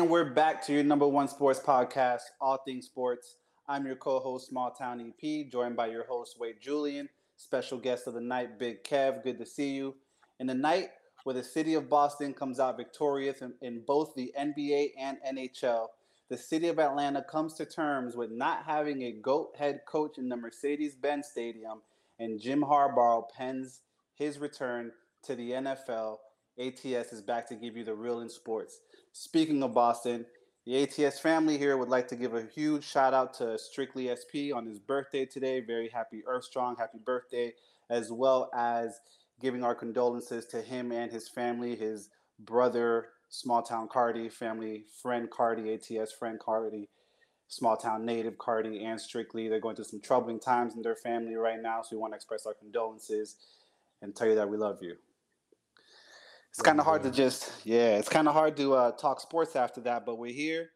And we're back to your number one sports podcast, All Things Sports. I'm your co-host, Small Town EP, joined by your host, Wade Julian. Special guest of the night, Big Kev. Good to see you. In the night where the city of Boston comes out victorious in, in both the NBA and NHL, the city of Atlanta comes to terms with not having a GOAT head coach in the Mercedes-Benz Stadium, and Jim Harbaugh pens his return to the NFL. ATS is back to give you the real in sports. Speaking of Boston, the ATS family here would like to give a huge shout out to Strictly SP on his birthday today. Very happy Earth Strong, happy birthday, as well as giving our condolences to him and his family, his brother, Small Town Cardi, family friend Cardi, ATS friend Cardi, small town native Cardi, and Strictly. They're going through some troubling times in their family right now, so we want to express our condolences and tell you that we love you. It's kind of hard to just, yeah, it's kind of hard to uh, talk sports after that, but we're here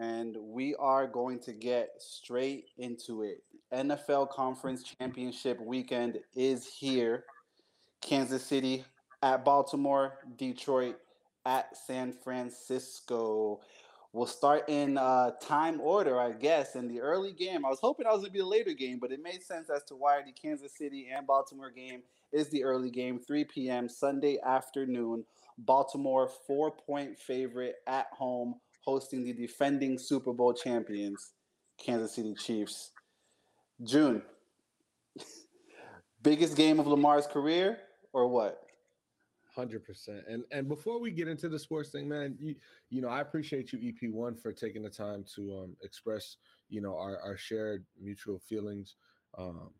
and we are going to get straight into it. NFL Conference Championship weekend is here. Kansas City at Baltimore, Detroit at San Francisco. We'll start in uh, time order, I guess. In the early game, I was hoping I was going to be the later game, but it made sense as to why the Kansas City and Baltimore game is the early game, 3 p.m. Sunday afternoon. Baltimore, four point favorite at home, hosting the defending Super Bowl champions, Kansas City Chiefs. June, biggest game of Lamar's career, or what? Hundred percent. And and before we get into the sports thing, man, you you know I appreciate you EP one for taking the time to um, express you know our our shared mutual feelings um,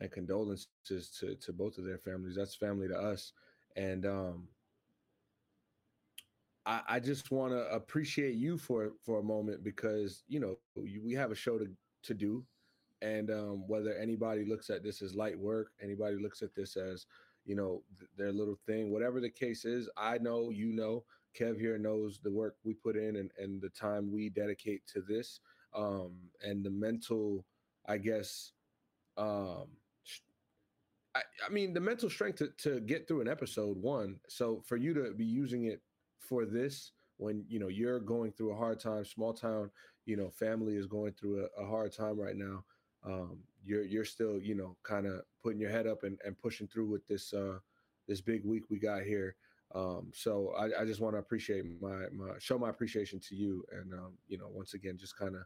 and condolences to to both of their families. That's family to us, and um, I I just want to appreciate you for for a moment because you know we have a show to to do, and um, whether anybody looks at this as light work, anybody looks at this as you know, th- their little thing, whatever the case is. I know, you know, Kev here knows the work we put in and, and the time we dedicate to this um, and the mental, I guess, um, I, I mean, the mental strength to, to get through an episode one. So for you to be using it for this, when you know you're going through a hard time, small town, you know, family is going through a, a hard time right now um, you're you're still you know kind of putting your head up and, and pushing through with this uh, this big week we got here. Um, so I, I just want to appreciate my my show my appreciation to you and um, you know once again just kind of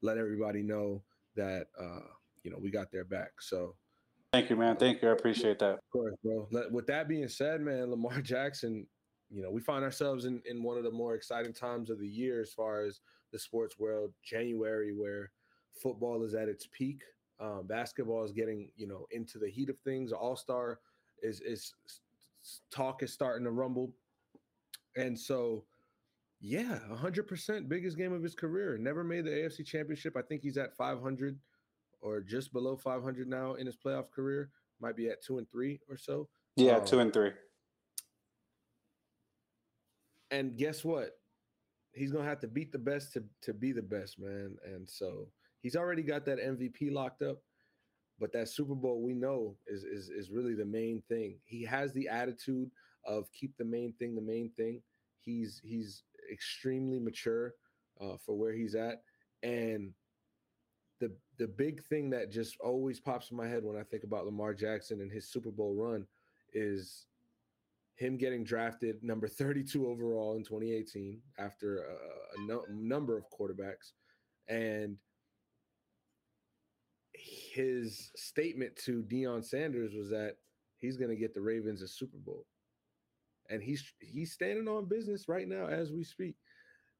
let everybody know that uh, you know we got their back. So thank you, man. Thank you. I appreciate that. Of course, bro. With that being said, man, Lamar Jackson, you know we find ourselves in in one of the more exciting times of the year as far as the sports world. January where football is at its peak. Um, basketball is getting you know into the heat of things. All star is is talk is starting to rumble, and so yeah, hundred percent biggest game of his career. Never made the AFC Championship. I think he's at five hundred or just below five hundred now in his playoff career. Might be at two and three or so. Yeah, um, two and three. And guess what? He's gonna have to beat the best to to be the best, man. And so He's already got that MVP locked up, but that Super Bowl we know is is is really the main thing. He has the attitude of keep the main thing the main thing. He's he's extremely mature uh, for where he's at, and the the big thing that just always pops in my head when I think about Lamar Jackson and his Super Bowl run is him getting drafted number 32 overall in 2018 after a, a no, number of quarterbacks and his statement to Deion Sanders was that he's going to get the Ravens a Super Bowl. And he's he's standing on business right now as we speak.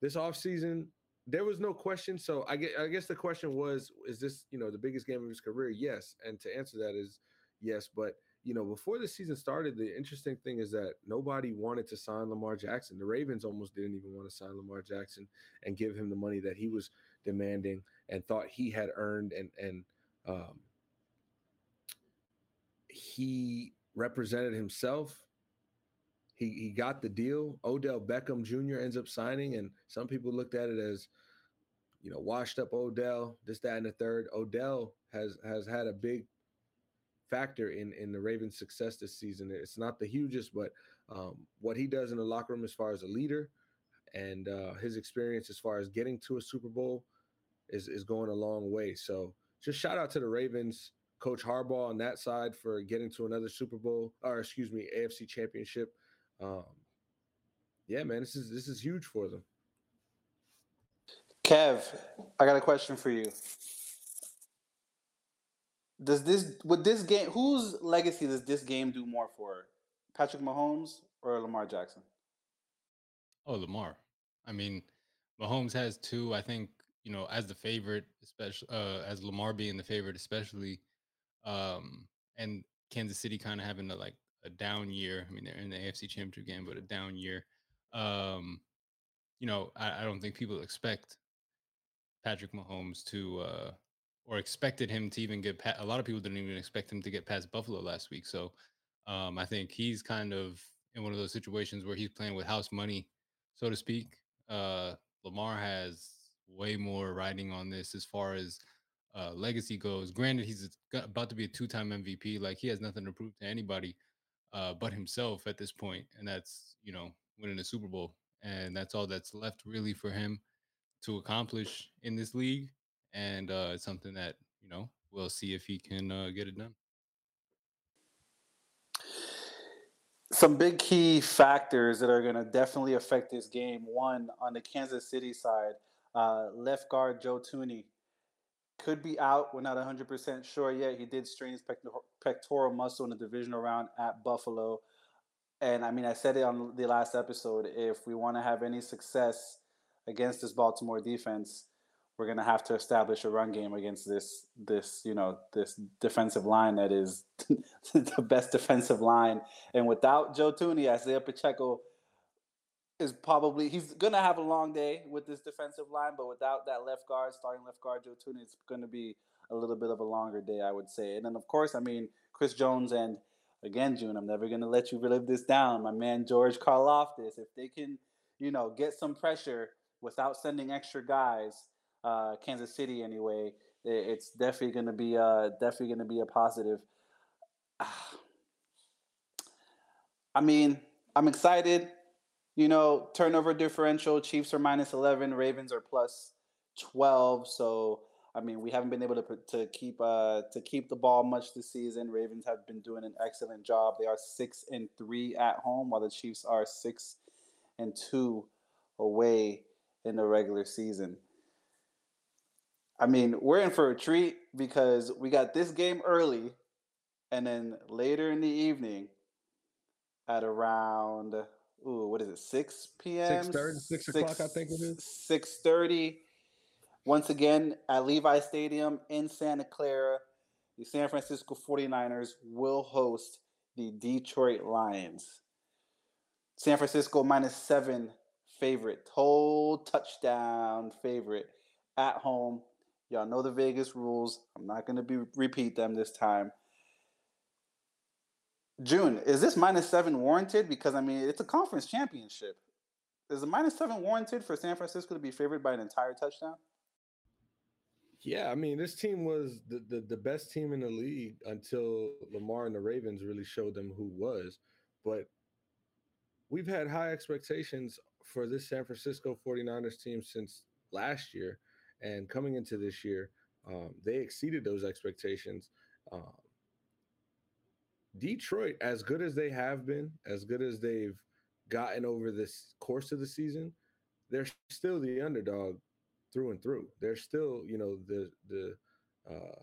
This offseason, there was no question. So I get I guess the question was, is this, you know, the biggest game of his career? Yes. And to answer that is yes. But you know, before the season started, the interesting thing is that nobody wanted to sign Lamar Jackson. The Ravens almost didn't even want to sign Lamar Jackson and give him the money that he was demanding and thought he had earned and and um, he represented himself. He he got the deal. Odell Beckham Jr. ends up signing, and some people looked at it as, you know, washed up Odell, this, that, and the third. Odell has has had a big factor in in the Ravens' success this season. It's not the hugest, but um, what he does in the locker room as far as a leader and uh, his experience as far as getting to a Super Bowl is is going a long way. So just shout out to the Ravens, Coach Harbaugh on that side for getting to another Super Bowl, or excuse me, AFC Championship. Um, yeah, man, this is this is huge for them. Kev, I got a question for you. Does this would this game whose legacy does this game do more for? Patrick Mahomes or Lamar Jackson? Oh, Lamar. I mean, Mahomes has two. I think you know, as the favorite, especially uh, as Lamar being the favorite, especially, um, and Kansas City kind of having a like a down year. I mean, they're in the AFC Championship game, but a down year. Um, you know, I, I don't think people expect Patrick Mahomes to uh, or expected him to even get. Pa- a lot of people didn't even expect him to get past Buffalo last week. So um, I think he's kind of in one of those situations where he's playing with house money, so to speak. Uh, Lamar has way more riding on this as far as uh, legacy goes. Granted, he's about to be a two-time MVP. Like he has nothing to prove to anybody uh, but himself at this point, and that's you know winning a Super Bowl, and that's all that's left really for him to accomplish in this league. And uh, it's something that you know we'll see if he can uh, get it done. Some big key factors that are going to definitely affect this game. One on the Kansas City side, uh, left guard Joe Thuney could be out. We're not 100% sure yet. He did strain his pectoral muscle in the divisional round at Buffalo. And I mean, I said it on the last episode. If we want to have any success against this Baltimore defense, we're going to have to establish a run game against this this you know this defensive line that is the best defensive line. And without Joe Thuney, Isaiah Pacheco is probably he's gonna have a long day with this defensive line, but without that left guard, starting left guard Joe Thuney, it's gonna be a little bit of a longer day, I would say. And then of course, I mean Chris Jones and again June, I'm never gonna let you relive this down. My man George Karlaftis, if they can, you know, get some pressure without sending extra guys, uh, Kansas City anyway, it's definitely gonna be uh definitely gonna be a positive. I mean, I'm excited. You know, turnover differential, Chiefs are minus 11, Ravens are plus 12. So, I mean, we haven't been able to to keep uh to keep the ball much this season. Ravens have been doing an excellent job. They are 6 and 3 at home while the Chiefs are 6 and 2 away in the regular season. I mean, we're in for a treat because we got this game early and then later in the evening at around ooh, what is it, 6 p.m.? 6 6 o'clock, I think it is. 6.30. Once again, at Levi Stadium in Santa Clara, the San Francisco 49ers will host the Detroit Lions. San Francisco minus seven favorite, whole touchdown favorite at home. Y'all know the Vegas rules. I'm not going to be repeat them this time. June, is this minus seven warranted? Because I mean, it's a conference championship. Is a minus seven warranted for San Francisco to be favored by an entire touchdown? Yeah, I mean, this team was the, the, the best team in the league until Lamar and the Ravens really showed them who was. But we've had high expectations for this San Francisco 49ers team since last year. And coming into this year, um, they exceeded those expectations. Um, Detroit, as good as they have been, as good as they've gotten over this course of the season, they're still the underdog through and through. They're still, you know, the the uh,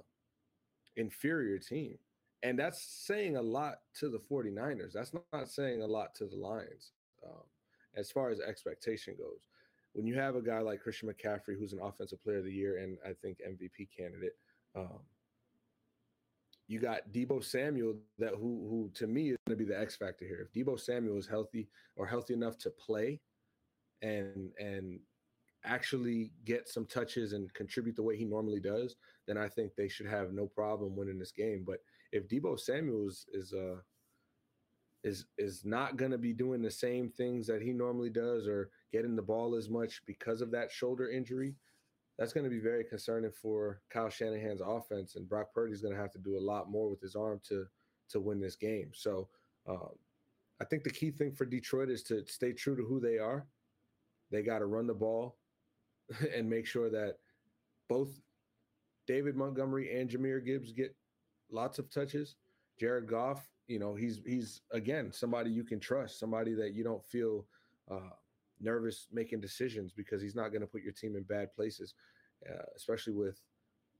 inferior team. And that's saying a lot to the 49ers. That's not saying a lot to the Lions um, as far as expectation goes. When you have a guy like Christian McCaffrey, who's an offensive player of the year and I think MVP candidate, um, you got Deebo Samuel that who who to me is going to be the X factor here. If Deebo Samuel is healthy or healthy enough to play and and actually get some touches and contribute the way he normally does, then I think they should have no problem winning this game. But if Deebo Samuel is is uh is is not going to be doing the same things that he normally does or getting the ball as much because of that shoulder injury, that's going to be very concerning for Kyle Shanahan's offense. And Brock Purdy's going to have to do a lot more with his arm to to win this game. So um, I think the key thing for Detroit is to stay true to who they are they got to run the ball and make sure that both David Montgomery and Jahmyr Gibbs get lots of touches. Jared Goff, you know, he's he's again somebody you can trust, somebody that you don't feel uh, nervous making decisions because he's not going to put your team in bad places, uh, especially with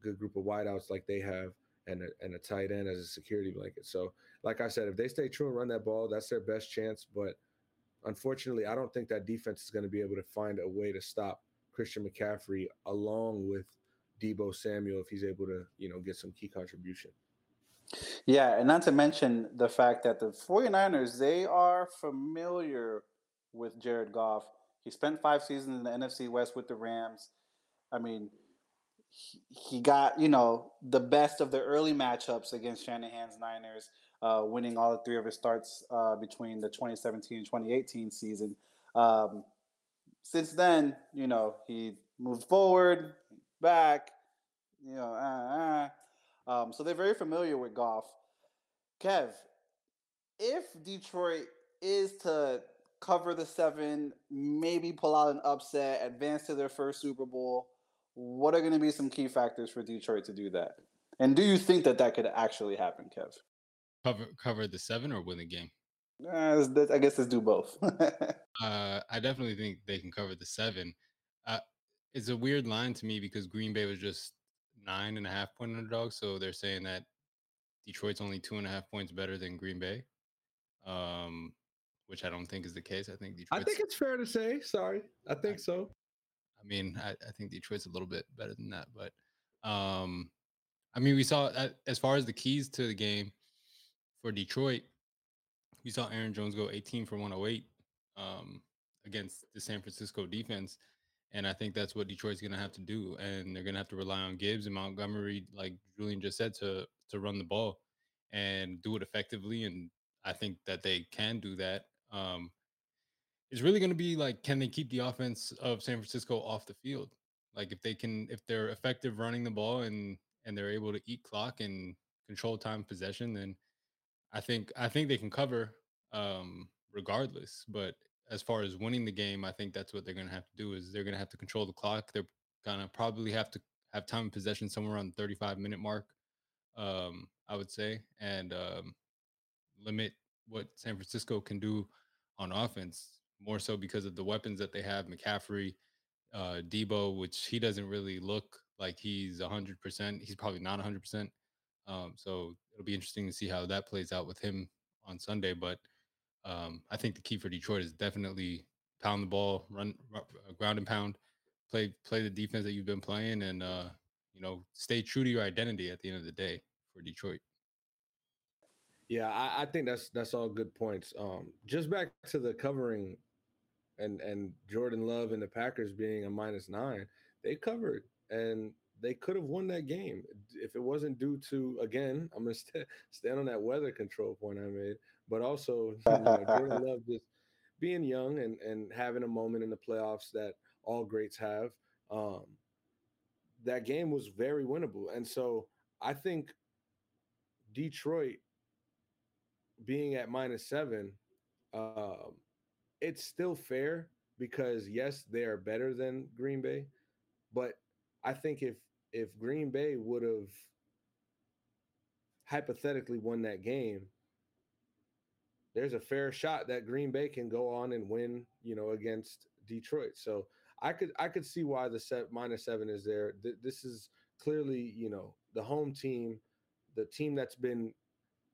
good group of wideouts like they have and a, and a tight end as a security blanket. So, like I said, if they stay true and run that ball, that's their best chance. But unfortunately, I don't think that defense is going to be able to find a way to stop Christian McCaffrey along with Deebo Samuel if he's able to, you know, get some key contribution. Yeah, and not to mention the fact that the 49ers, they are familiar with Jared Goff. He spent five seasons in the NFC West with the Rams. I mean, he, he got, you know, the best of the early matchups against Shanahan's Niners, uh, winning all three of his starts uh, between the 2017 and 2018 season. Um, since then, you know, he moved forward, back, you know, uh, uh. Um, so they're very familiar with Goff. Kev, if Detroit is to cover the seven, maybe pull out an upset, advance to their first Super Bowl, what are going to be some key factors for Detroit to do that? And do you think that that could actually happen, Kev? Cover cover the seven or win the game? Uh, I guess let's do both. uh, I definitely think they can cover the seven. Uh, it's a weird line to me because Green Bay was just nine and a half point underdog. So they're saying that Detroit's only two and a half points better than Green Bay, um, which I don't think is the case. I think Detroit's, I think it's fair to say. Sorry, I think I, so. I mean, I, I, think Detroit's a little bit better than that, but um, I mean, we saw uh, as far as the keys to the game for Detroit, we saw Aaron Jones go 18 for 108 um, against the San Francisco defense. And I think that's what Detroit's going to have to do. And they're going to have to rely on Gibbs and Montgomery, like Julian just said, to to run the ball and do it effectively. And I think that they can do that. Um, it's really going to be like, can they keep the offense of San Francisco off the field? Like if they can, if they're effective running the ball and and they're able to eat clock and control time possession, then I think I think they can cover um, regardless. But as far as winning the game, I think that's what they're going to have to do. Is they're going to have to control the clock. They're going to probably have to have time of possession somewhere around the 35 minute mark. Um, I would say, and um, limit what San Francisco can do on offense. More so because of the weapons that they have, McCaffrey, uh, Deebo, which he doesn't really look like he's 100%. He's probably not 100%. Um, so it'll be interesting to see how that plays out with him on Sunday. But um, I think the key for Detroit is definitely pound the ball, run, run uh, ground and pound, play play the defense that you've been playing, and uh, you know stay true to your identity at the end of the day for Detroit. Yeah, I, I think that's that's all good points. Um, just back to the covering, and and Jordan Love and the Packers being a minus nine, they covered and they could have won that game if it wasn't due to again. I'm gonna st- stand on that weather control point I made but also you know, Jordan Love just being young and and having a moment in the playoffs that all greats have. Um, that game was very winnable, and so I think Detroit being at minus seven, um, it's still fair because yes, they are better than Green Bay, but I think if if Green Bay would have hypothetically won that game, there's a fair shot that Green Bay can go on and win, you know, against Detroit. So I could I could see why the set minus seven is there. Th- this is clearly, you know, the home team, the team that's been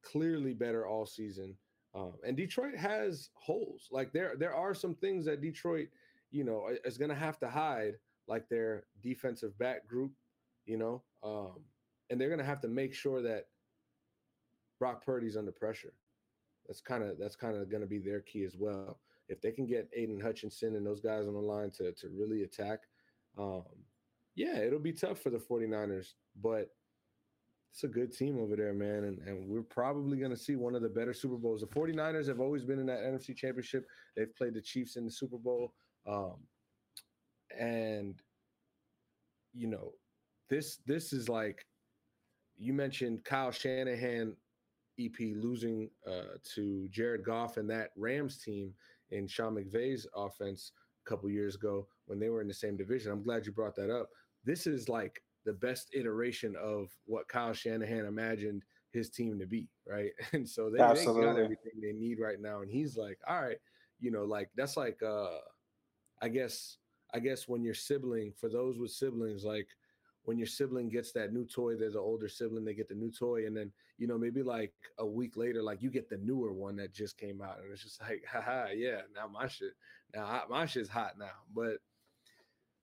clearly better all season. Um, and Detroit has holes. Like there there are some things that Detroit, you know, is going to have to hide, like their defensive back group, you know, um, and they're going to have to make sure that Brock Purdy's under pressure. That's kind of that's kind of going to be their key as well. If they can get Aidan Hutchinson and those guys on the line to to really attack, um, yeah, it'll be tough for the 49ers, but it's a good team over there, man. And, and we're probably going to see one of the better Super Bowls. The 49ers have always been in that NFC championship. They've played the Chiefs in the Super Bowl. Um, and, you know, this this is like you mentioned Kyle Shanahan EP losing uh, to Jared Goff and that Rams team in Sean McVay's offense. a couple years ago when they were in the same division. I'm glad you brought that up. This is like the best iteration of what Kyle Shanahan imagined his team to be, right? And so they, they got everything they need right now. And he's like, all right, you know, like that's like uh I guess I guess when your sibling, for those with siblings, like when your sibling gets that new toy, there's an older sibling, they get the new toy, and then you know maybe like a week later, like you get the newer one that just came out, and it's just like, haha, yeah, now my shit, now I, my shit's hot now. But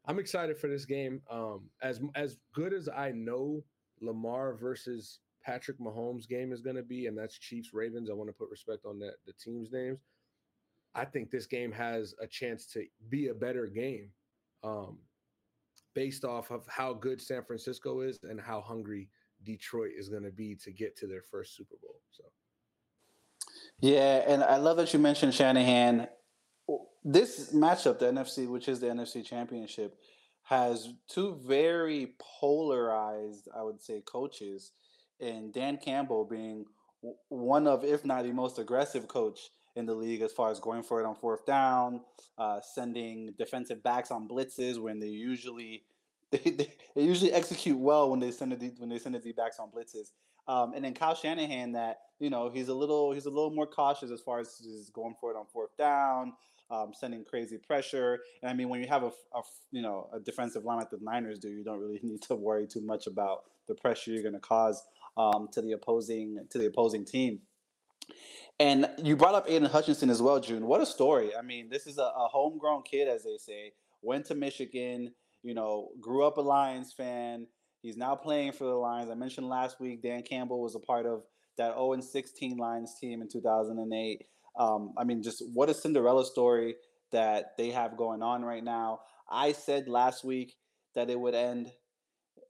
I'm excited for this game. Um, as as good as I know Lamar versus Patrick Mahomes game is going to be, and that's Chiefs Ravens. I want to put respect on that the teams' names. I think this game has a chance to be a better game, um, based off of how good San Francisco is and how hungry Detroit is going to be to get to their first Super Bowl. So, yeah, and I love that you mentioned Shanahan. This matchup, the NFC, which is the NFC Championship, has two very polarized, I would say, coaches and Dan Campbell being one of, if not the most aggressive coach in the league as far as going for it on fourth down, uh, sending defensive backs on blitzes when they usually they, they, usually execute well when they send it when they send the backs on blitzes. Um, and then Kyle Shanahan, that you know he's a little he's a little more cautious as far as going for it on fourth down, um, sending crazy pressure. And I mean, when you have a, a, you know a defensive line like the Niners do, you don't really need to worry too much about the pressure you're going to cause um, to the opposing to the opposing team. And you brought up Aidan Hutchinson as well, June. What a story! I mean, this is a, a homegrown kid, as they say. Went to Michigan, you know, grew up a Lions fan. He's now playing for the Lions. I mentioned last week Dan Campbell was a part of that 0 16 Lions team in 2008. Um, I mean, just what a Cinderella story that they have going on right now. I said last week that it would end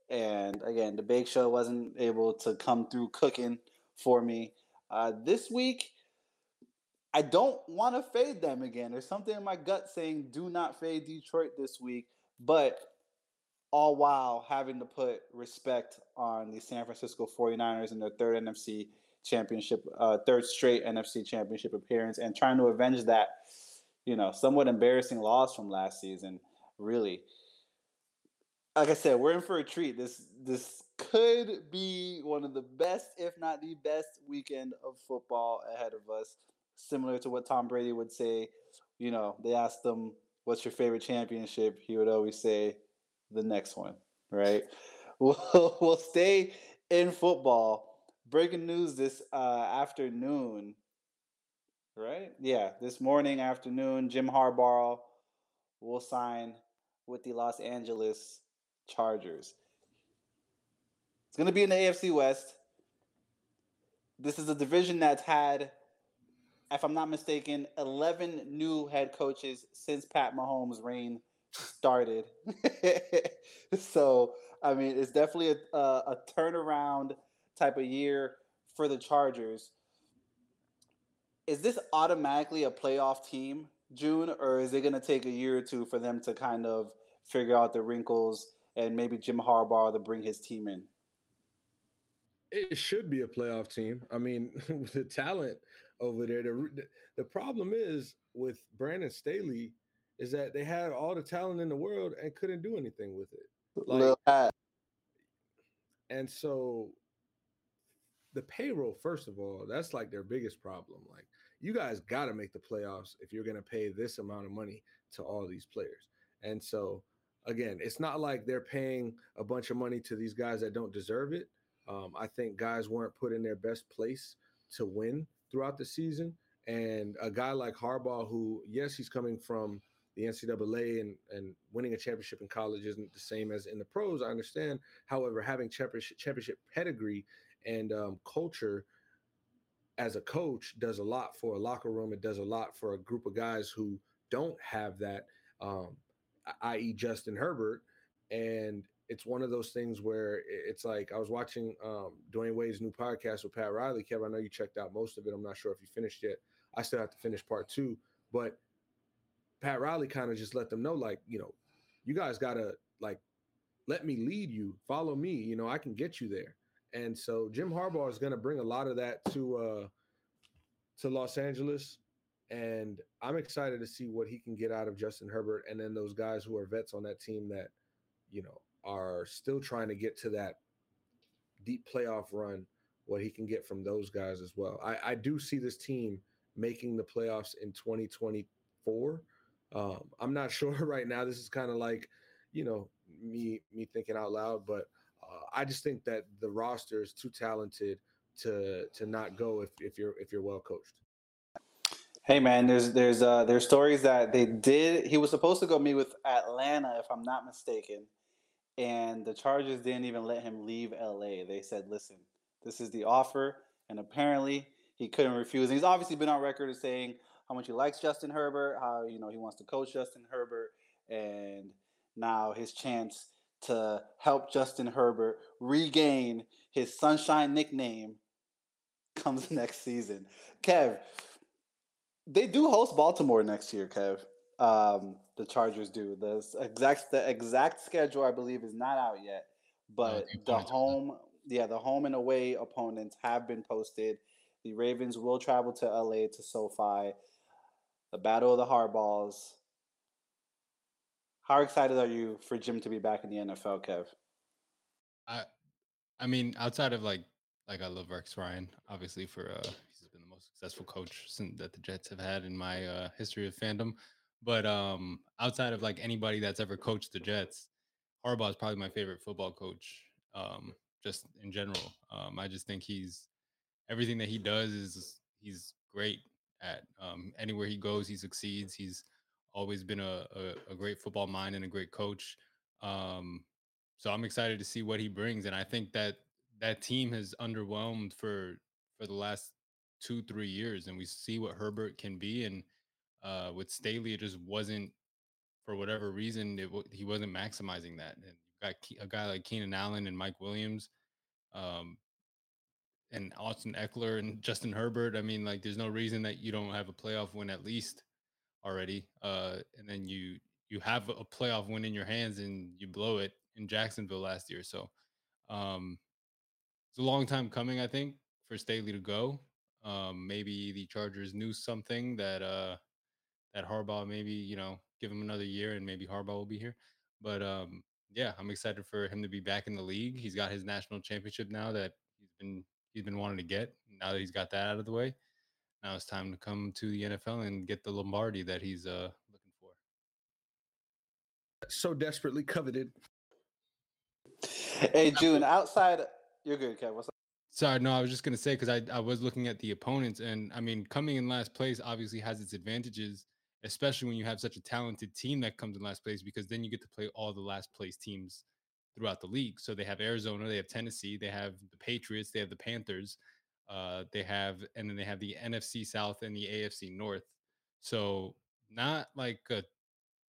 and again, the Bake Show wasn't able to come through cooking for me. Uh, this week, I don't want to fade them again. There's something in my gut saying do not fade Detroit this week, but all while having to put respect on the San Francisco 49ers in their third NFC championship, uh, third straight NFC championship appearance, and trying to avenge that, you know, somewhat embarrassing loss from last season, really like I said, we're in for a treat. This this could be one of the best, if not the best, weekend of football ahead of us. Similar to what Tom Brady would say, you know, they asked him, "What's your favorite championship?" He would always say, "The next one." Right? We'll we'll stay in football. Breaking news this uh, afternoon. Right? Yeah, this morning afternoon, Jim Harbaugh will sign with the Los Angeles Chargers. It's going to be in the AFC West. This is a division that's had, if I'm not mistaken, 11 new head coaches since Pat Mahomes' reign started. so, I mean, it's definitely a, a, a turnaround type of year for the Chargers. Is this automatically a playoff team, June, or is it going to take a year or two for them to kind of figure out the wrinkles and maybe Jim Harbaugh to bring his team in? It should be a playoff team. I mean, with the talent over there. The, the problem is with Brandon Staley is that they had all the talent in the world and couldn't do anything with it. Like, and so the payroll, first of all, that's like their biggest problem. Like, you guys got to make the playoffs if you're going to pay this amount of money to all these players. And so again, it's not like they're paying a bunch of money to these guys that don't deserve it. Um, I think guys weren't put in their best place to win throughout the season. And a guy like Harbaugh, who, yes, he's coming from the NCAA and, and winning a championship in college isn't the same as in the pros. I understand. However, having championship, championship pedigree and um, culture as a coach does a lot for a locker room. It does a lot for a group of guys who don't have that. Um, i.e., Justin Herbert. And it's one of those things where it's like I was watching um, Dwyane Wade's new podcast with Pat Riley. Kev, I know you checked out most of it. I'm not sure if you finished yet. I still have to finish part two, but Pat Riley kind of just let them know, like, you know, you guys gotta like let me lead you, follow me. You know, I can get you there. And so Jim Harbaugh is going to bring a lot of that to uh, to Los Angeles. And I'm excited to see what he can get out of Justin Herbert and then those guys who are vets on that team that, you know, are still trying to get to that deep playoff run, what he can get from those guys as well. I, I do see this team making the playoffs in 2024. Um, I'm not sure right now. This is kind of like, you know, me me thinking out loud, but uh, I just think that the roster is too talented to to not go if if you're if you're well coached. Hey man, there's there's uh there's stories that they did. He was supposed to go meet with Atlanta, if I'm not mistaken, and the Chargers didn't even let him leave LA. They said, "Listen, this is the offer," and apparently he couldn't refuse. And he's obviously been on record as saying how much he likes Justin Herbert, how you know he wants to coach Justin Herbert, and now his chance to help Justin Herbert regain his sunshine nickname comes next season. Kev, they do host Baltimore next year, Kev. Um, the Chargers do. The exact the exact schedule I believe is not out yet, but oh, the home yeah, the home and away opponents have been posted. The Ravens will travel to LA to SoFi. The Battle of the Harbaughs. How excited are you for Jim to be back in the NFL, Kev? I I mean, outside of like like I love Rex Ryan, obviously for uh he's been the most successful coach since, that the Jets have had in my uh history of fandom. But um outside of like anybody that's ever coached the Jets, Harbaugh is probably my favorite football coach. Um, just in general. Um, I just think he's everything that he does is he's great at. Um, anywhere he goes, he succeeds. He's always been a, a, a great football mind and a great coach. Um, so I'm excited to see what he brings, and I think that that team has underwhelmed for for the last two three years, and we see what Herbert can be. And uh, with Staley, it just wasn't for whatever reason it, he wasn't maximizing that. And got a guy like Keenan Allen and Mike Williams, um, and Austin Ekeler and Justin Herbert. I mean, like, there's no reason that you don't have a playoff win at least already. Uh, and then you you have a playoff win in your hands and you blow it in Jacksonville last year. So um, it's a long time coming, I think, for Staley to go. Um, maybe the Chargers knew something that uh, that Harbaugh maybe you know give him another year and maybe Harbaugh will be here. But um, yeah, I'm excited for him to be back in the league. He's got his national championship now that he's been he's been wanting to get. Now that he's got that out of the way, now it's time to come to the NFL and get the Lombardi that he's uh looking for. So desperately coveted. Hey June, outside you're good, Kev. What's up? Sorry, no, I was just gonna say because I, I was looking at the opponents and I mean coming in last place obviously has its advantages especially when you have such a talented team that comes in last place, because then you get to play all the last place teams throughout the league. So they have Arizona, they have Tennessee, they have the Patriots, they have the Panthers, uh, they have, and then they have the NFC South and the AFC North. So not like a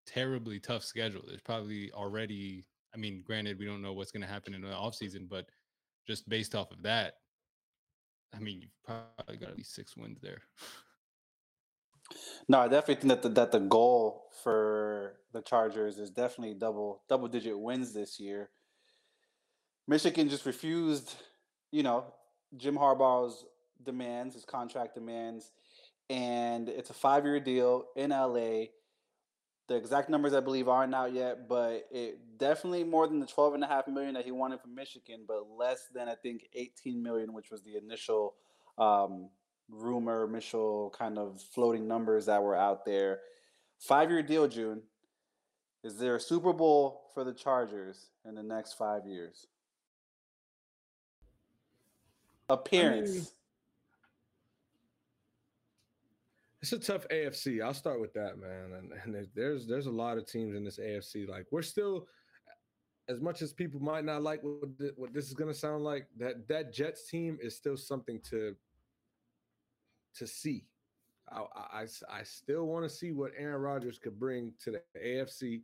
terribly tough schedule. There's probably already, I mean, granted, we don't know what's going to happen in the offseason, but just based off of that, I mean, you've probably got at least six wins there. No, I definitely think that the, that the goal for the Chargers is definitely double double digit wins this year. Michigan just refused, you know, Jim Harbaugh's demands, his contract demands, and it's a five year deal in LA. The exact numbers I believe aren't out yet, but it definitely more than the twelve and a half million that he wanted from Michigan, but less than I think eighteen million, which was the initial um, rumor, initial kind of floating numbers that were out there. Five year deal, June. Is there a Super Bowl for the Chargers in the next five years? Appearance. I mean, it's a tough AFC. I'll start with that, man. And, and there's there's a lot of teams in this AFC. Like we're still, as much as people might not like what, what this is going to sound like, that that Jets team is still something to to see. I, I, I still want to see what Aaron Rodgers could bring to the AFC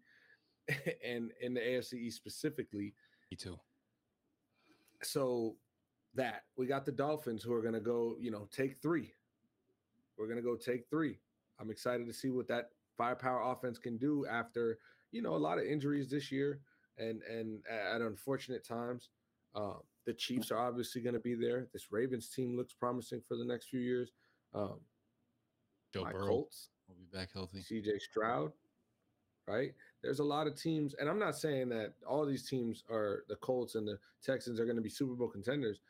and in the AFC East specifically. Me too. So that we got the Dolphins who are going to go, you know, take three. We're going to go take three. I'm excited to see what that firepower offense can do after, you know, a lot of injuries this year and and at unfortunate times. Um, the Chiefs are obviously going to be there. This Ravens team looks promising for the next few years. Um, Joe my Burrow Colts, will be back healthy. CJ Stroud, right? There's a lot of teams, and I'm not saying that all these teams are the Colts and the Texans are going to be Super Bowl contenders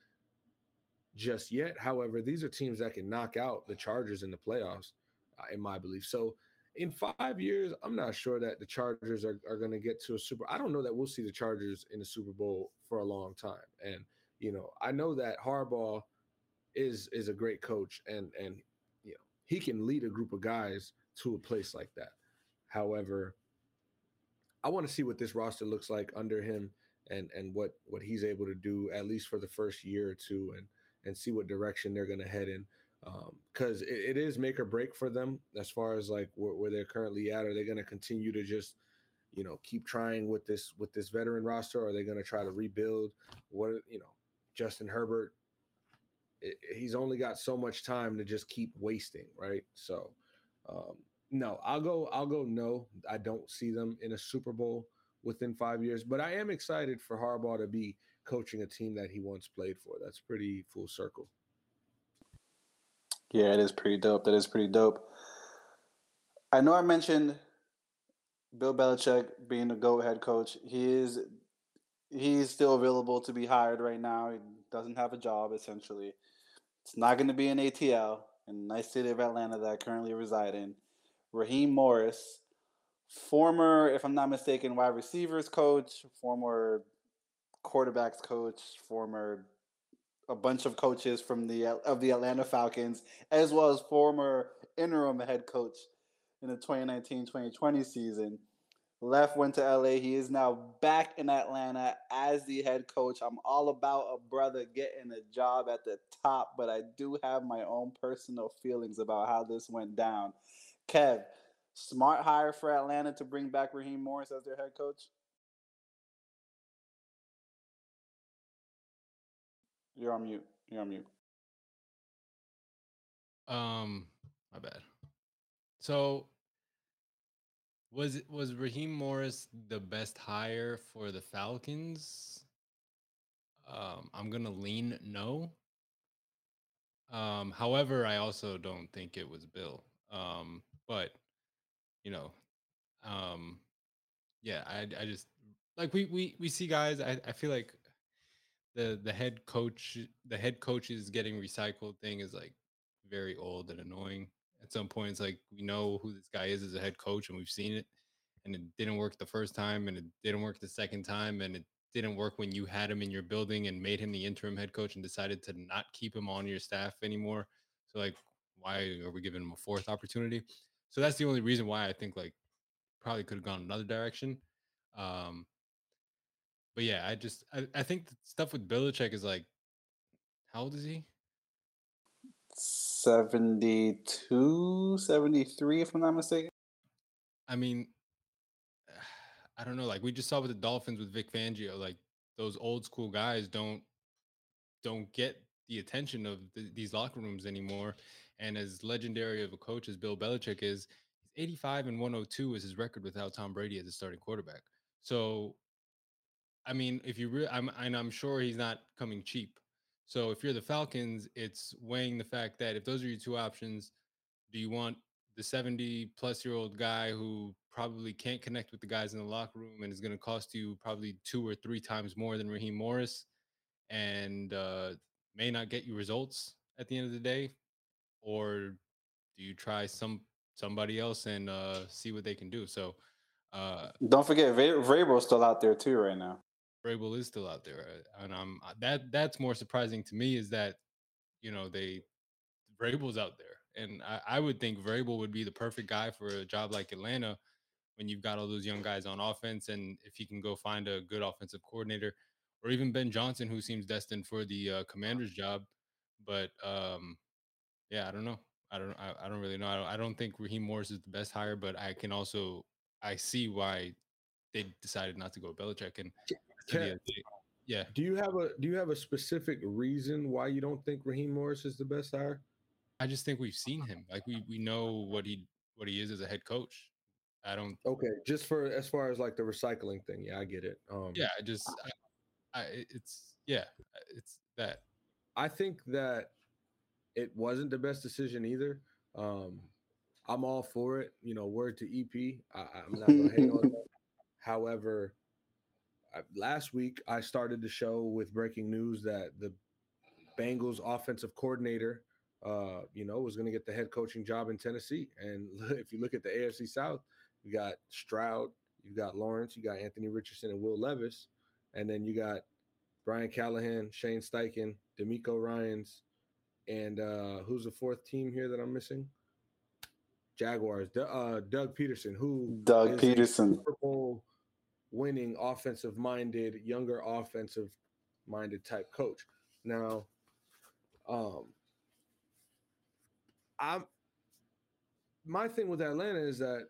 just yet. However, these are teams that can knock out the Chargers in the playoffs, uh, in my belief. So, in five years, I'm not sure that the Chargers are, are going to get to a Super. I don't know that we'll see the Chargers in the Super Bowl for a long time. And you know, I know that Harbaugh is is a great coach, and and you know he can lead a group of guys to a place like that. However, I want to see what this roster looks like under him and and what what he's able to do at least for the first year or two and and see what direction they're going to head in because um, it, it is make or break for them as far as like where, where they're currently at. Are they going to continue to just you know keep trying with this with this veteran roster? Are they going to try to rebuild? What you know justin herbert it, he's only got so much time to just keep wasting right? So um, no i'll go i'll go no. I don't see them in a super bowl within five years but i am excited for harbaugh to be coaching a team that he once played for that's pretty full circle yeah, it is pretty dope. That is pretty dope. I know I mentioned Bill Belichick being the GOAT head coach. He is he's still available to be hired right now. He doesn't have a job essentially. It's not going to be an ATL in the nice city of Atlanta that I currently reside in. Raheem Morris, former, if I'm not mistaken, wide receivers coach, former quarterbacks coach, former a bunch of coaches from the of the Atlanta Falcons, as well as former interim head coach in the 2019-2020 season. Left, went to LA. He is now back in Atlanta as the head coach. I'm all about a brother getting a job at the top, but I do have my own personal feelings about how this went down. Kev, smart hire for Atlanta to bring back Raheem Morris as their head coach? You're on mute. You're on mute. Um, my bad. So was was Raheem Morris the best hire for the Falcons? Um, I'm gonna lean no. Um, however, I also don't think it was Bill. Um, but you know, um, yeah, I I just like we we we see guys. I I feel like the the head coach the head coaches getting recycled thing is like very old and annoying. At some point, it's like we know who this guy is as a head coach, and we've seen it, and it didn't work the first time, and it didn't work the second time, and it didn't work when you had him in your building and made him the interim head coach and decided to not keep him on your staff anymore. So like, why are we giving him a fourth opportunity? So that's the only reason why I think like probably could have gone another direction. Um, but yeah, I just I, I think the stuff with Belichick is like, how old is he? 72, 73, if I'm not mistaken. I mean, I don't know. Like we just saw with the Dolphins with Vic Fangio, like those old school guys don't don't get the attention of the, these locker rooms anymore. And as legendary of a coach as Bill Belichick is, 85 and 102 is his record without Tom Brady as a starting quarterback. So I mean, if you really, I'm, and I'm sure he's not coming cheap. So if you're the Falcons, it's weighing the fact that if those are your two options, do you want the 70 plus year old guy who probably can't connect with the guys in the locker room and is going to cost you probably two or three times more than Raheem Morris and uh, may not get you results at the end of the day? Or do you try some somebody else and uh, see what they can do? So uh, don't forget, Vrabel's still out there too right now. Vrabel is still out there, uh, and um, that that's more surprising to me is that you know they Vrabel's out there, and I, I would think Vrabel would be the perfect guy for a job like Atlanta when you've got all those young guys on offense, and if he can go find a good offensive coordinator, or even Ben Johnson, who seems destined for the uh, Commanders job, but um, yeah, I don't know. I don't. I, I don't really know. I don't, I don't think Raheem Morris is the best hire, but I can also I see why they decided not to go Belichick. And can, yeah. Do you have a Do you have a specific reason why you don't think Raheem Morris is the best hire? I just think we've seen him. Like we we know what he what he is as a head coach. I don't. Okay, just for as far as like the recycling thing, yeah, I get it. Um, yeah, I just I, I it's yeah, it's that. I think that it wasn't the best decision either. Um, I'm all for it. You know, word to EP. I, I'm not gonna hang on that. However, I, last week I started the show with breaking news that the Bengals offensive coordinator, uh, you know, was going to get the head coaching job in Tennessee. And if you look at the AFC South, you got Stroud, you got Lawrence, you got Anthony Richardson and Will Levis, and then you got Brian Callahan, Shane Steichen, DeMeco Ryans, and uh, who's the fourth team here that I'm missing? Jaguars. D- uh, Doug Peterson, who Doug Pederson, Super Bowl winning, offensive minded, younger offensive minded type coach. Now, um, I'm my thing with Atlanta is that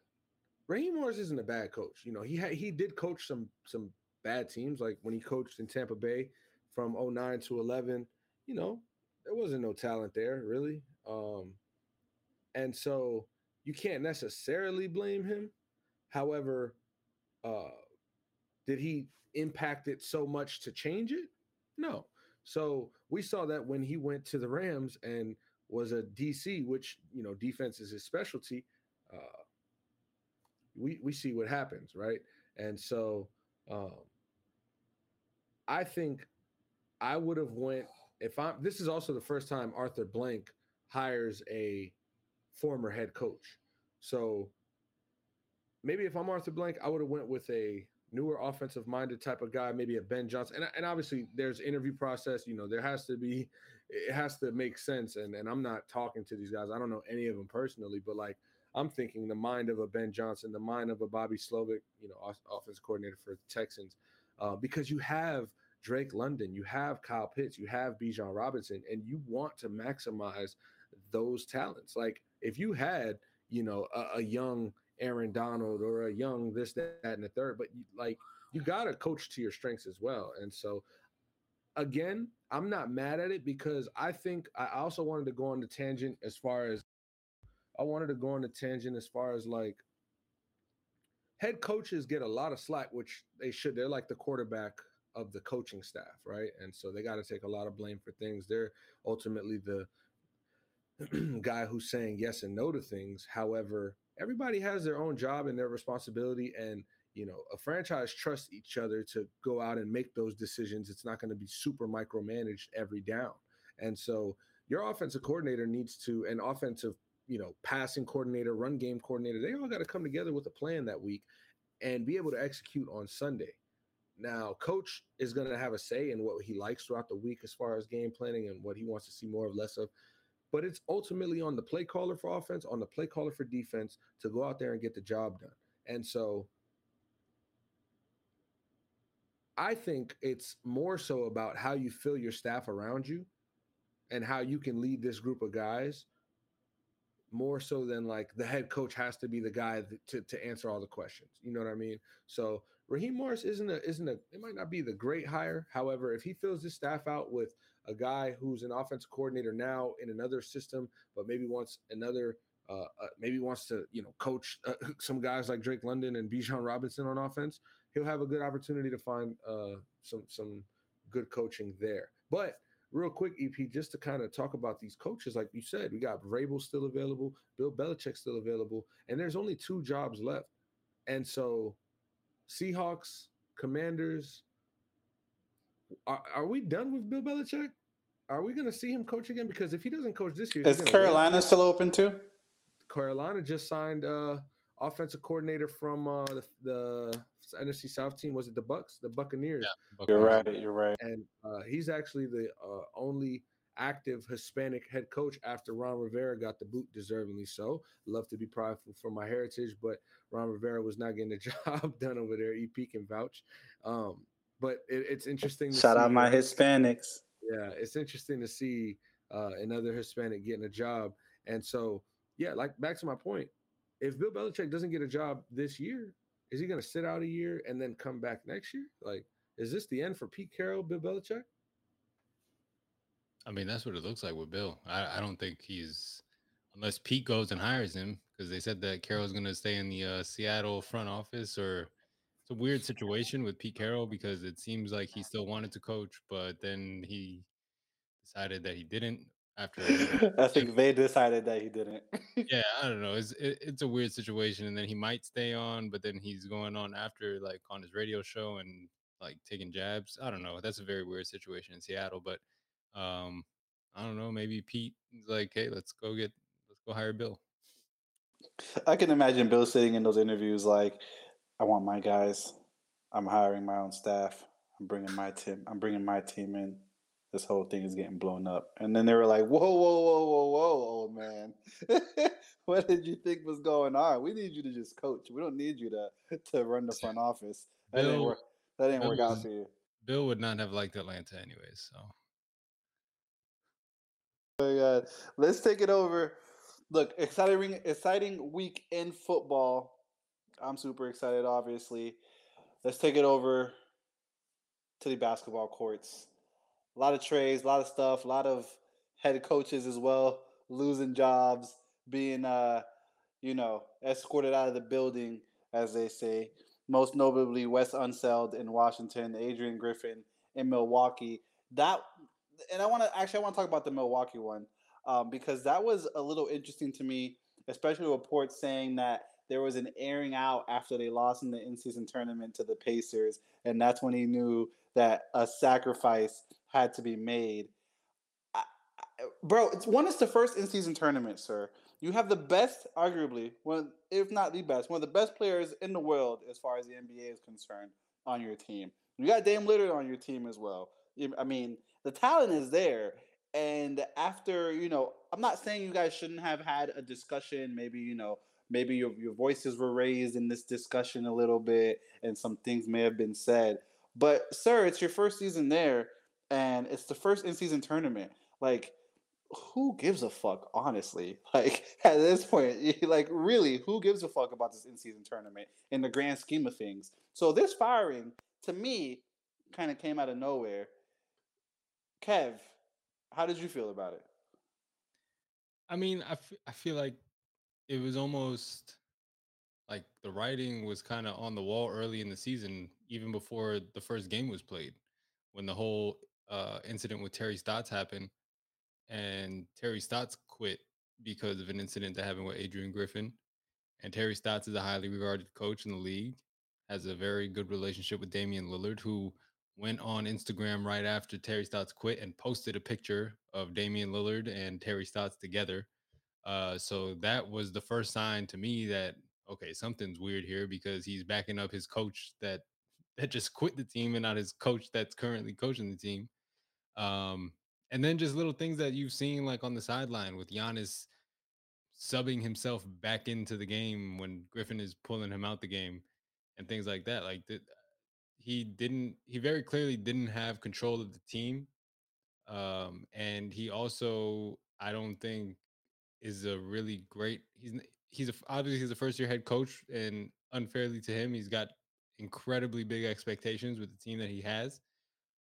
Raheem Morris isn't a bad coach. You know, he had he did coach some some bad teams, like when he coached in Tampa Bay from 09 to 11. You know, there wasn't no talent there really, um, and so you can't necessarily blame him. However, uh, did he impact it so much to change it? No. So we saw that when he went to the Rams and was a DC, which you know defense is his specialty. Uh, we we see what happens, right? And so um, I think I would have went if I'm. This is also the first time Arthur Blank hires a former head coach. So maybe if I'm Arthur Blank, I would have went with a newer offensive minded type of guy, maybe a Ben Johnson. And, and obviously there's interview process, you know, there has to be, it has to make sense. And, and I'm not talking to these guys. I don't know any of them personally, but like, I'm thinking the mind of a Ben Johnson, the mind of a Bobby Slowik, you know, offense coordinator for the Texans, uh, because you have Drake London, you have Kyle Pitts, you have Bijan Robinson, and you want to maximize those talents. Like if you had, you know, a, a young Aaron Donald or a young this, that, and the third, but you, like you got to coach to your strengths as well. And so, again, I'm not mad at it because I think I also wanted to go on the tangent as far as I wanted to go on the tangent as far as like head coaches get a lot of slack, which they should. They're like the quarterback of the coaching staff, right? And so they got to take a lot of blame for things. They're ultimately the guy who's saying yes and no to things. However, everybody has their own job and their responsibility and you know a franchise trusts each other to go out and make those decisions. It's not going to be super micromanaged every down. And so your offensive coordinator needs to an offensive you know passing coordinator run game coordinator they all got to come together with a plan that week and be able to execute on sunday. Now coach is going to have a say in what he likes throughout the week as far as game planning and what he wants to see more of less of but it's ultimately on the play caller for offense, on the play caller for defense to go out there and get the job done. And so I think it's more so about how you fill your staff around you and how you can lead this group of guys more so than like the head coach has to be the guy to, to answer all the questions. You know what I mean? So Raheem Morris isn't a isn't a it might not be the great hire. However, if he fills his staff out with a guy who's an offensive coordinator now in another system, but maybe wants another, uh, uh, maybe wants to, you know, coach uh, some guys like Drake London and Bijan Robinson on offense. He'll have a good opportunity to find uh, some some good coaching there. But real quick, EP, just to kind of talk about these coaches, like you said, we got Vrabel still available, Bill Belichick still available, and there's only two jobs left. And so, Seahawks, Commanders, are, are we done with Bill Belichick? Are we going to see him coach again? Because if he doesn't coach this year, is Carolina win. still open too? Carolina just signed uh offensive coordinator from uh the, the NFC South team. Was it the Bucks? The Buccaneers. Yeah, you're right. You're right. And uh, he's actually the uh, only active Hispanic head coach after Ron Rivera got the boot, deservingly so. Love to be prideful for my heritage, but Ron Rivera was not getting the job done over there. EP can vouch. Um, but it, it's interesting. Shout out my Hispanics. Yeah, it's interesting to see uh, another Hispanic getting a job, and so yeah, like back to my point, if Bill Belichick doesn't get a job this year, is he going to sit out a year and then come back next year? Like, is this the end for Pete Carroll, Bill Belichick? I mean, that's what it looks like with Bill. I, I don't think he's unless Pete goes and hires him because they said that Carroll's going to stay in the uh, Seattle front office or it's a weird situation with Pete Carroll because it seems like he still wanted to coach, but then he decided that he didn't. after. I think they decided that he didn't. yeah, I don't know. It's it, it's a weird situation, and then he might stay on, but then he's going on after like on his radio show and like taking jabs. I don't know. That's a very weird situation in Seattle, but um, I don't know. Maybe Pete is like, hey, let's go get let's go hire Bill. I can imagine Bill sitting in those interviews like, I want my guys. I'm hiring my own staff. I'm bringing my team. I'm bringing my team in this whole thing is getting blown up. And then they were like, whoa, whoa, whoa, whoa, whoa, old man. what did you think was going on? We need you to just coach. We don't need you to to run the front office. That didn't work. That didn't Bill work out for you. Bill would not have liked Atlanta anyways. So. Oh my God. Let's take it over. Look, exciting, exciting week in football. I'm super excited. Obviously, let's take it over to the basketball courts a lot of trades, a lot of stuff, a lot of head coaches as well losing jobs, being uh, you know, escorted out of the building, as they say. Most notably, Wes Unseld in Washington, Adrian Griffin in Milwaukee. That, and I want to actually I want to talk about the Milwaukee one um, because that was a little interesting to me, especially reports saying that there was an airing out after they lost in the in-season tournament to the Pacers, and that's when he knew that a sacrifice had to be made. I, I, bro, it's one is the first in season tournament, sir. You have the best, arguably, one if not the best, one of the best players in the world as far as the NBA is concerned on your team. You got Dame Lillard on your team as well. I mean, the talent is there. And after, you know, I'm not saying you guys shouldn't have had a discussion. Maybe, you know, maybe your, your voices were raised in this discussion a little bit and some things may have been said. But, sir, it's your first season there and it's the first in season tournament. Like, who gives a fuck, honestly? Like, at this point, like, really, who gives a fuck about this in season tournament in the grand scheme of things? So, this firing, to me, kind of came out of nowhere. Kev, how did you feel about it? I mean, I, f- I feel like it was almost like the writing was kind of on the wall early in the season, even before the first game was played, when the whole uh, incident with Terry Stotts happened, and Terry Stotts quit because of an incident that happened with Adrian Griffin. And Terry Stotts is a highly regarded coach in the league, has a very good relationship with Damian Lillard, who went on Instagram right after Terry Stotts quit and posted a picture of Damian Lillard and Terry Stotts together. Uh, so that was the first sign to me that okay, something's weird here because he's backing up his coach that that just quit the team and not his coach that's currently coaching the team. Um, and then just little things that you've seen like on the sideline with Giannis subbing himself back into the game when Griffin is pulling him out the game and things like that. Like the, he didn't he very clearly didn't have control of the team. Um, and he also I don't think is a really great he's he's a, obviously he's a first year head coach and unfairly to him he's got incredibly big expectations with the team that he has.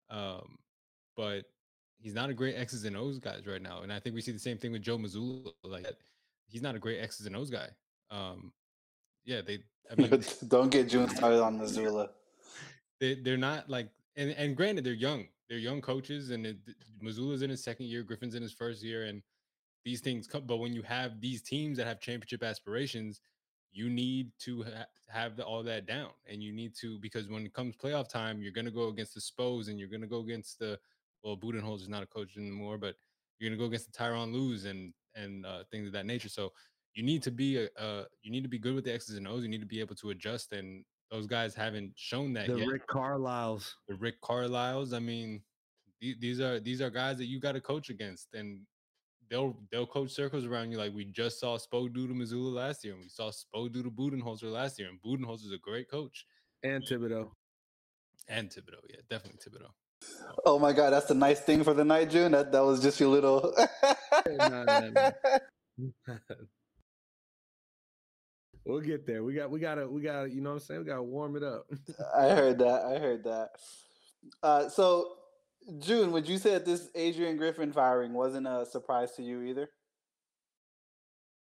Um, but he's not a great X's and O's guys right now. And I think we see the same thing with Joe Mazzulla Like he's not a great X's and O's guy. Um, yeah, they. I mean, don't get June started on Mazzulla. They they're not like, and and granted they're young. They're young coaches, and it, Mazzulla's in his second year, Griffin's in his first year, and these things come. But when you have these teams that have championship aspirations, you need to ha- have the, all that down and you need to because when it comes playoff time you're going to go against the Spos and you're going to go against the well Budenholzer is not a coach anymore but you're going to go against the Tyronn Lues and and uh, things of that nature so you need to be a you need to be good with the X's and O's you need to be able to adjust and those guys haven't shown that the yet. Rick Carlisles the Rick Carlisles I mean these are these are guys that you got to coach against and they'll they'll coach circles around you like we just saw Spo do to Mazzulla last year, and we saw Spo do to Budenholzer last year, and Budenholzer's a great coach. And Thibodeau. And Thibodeau, yeah, definitely Thibodeau. Oh my god, that's the nice thing for the night, June. That that was just your little. we'll get there. We got we gotta we gotta you know what I'm saying? We gotta warm it up. I heard that. I heard that. Uh, so June, would you say that this Adrian Griffin firing wasn't a surprise to you either?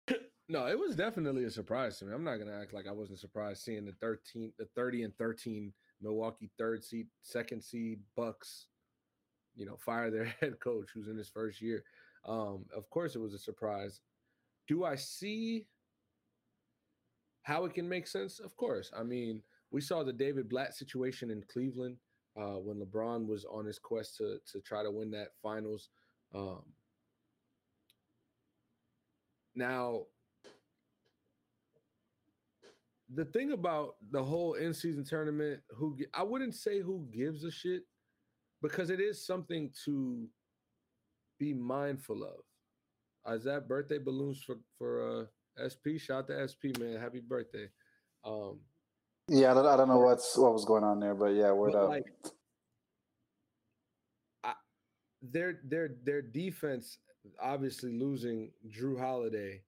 No, it was definitely a surprise to me. I'm not gonna act like I wasn't surprised seeing the 13, the 30 and 13 Milwaukee third seed, second seed Bucks, you know, fire their head coach who's in his first year. Um, of course, it was a surprise. Do I see how it can make sense? Of course. I mean, we saw the David Blatt situation in Cleveland uh, when LeBron was on his quest to to try to win that finals. Um, now, the thing about the whole in season tournament, who I wouldn't say who gives a shit because it is something to be mindful of. Is that birthday balloons for for uh, SP? Shout out to SP man, happy birthday. Um, yeah, I don't, I don't know what's what was going on there, but yeah, word up. Like, I, their their their defense obviously losing Jrue Holiday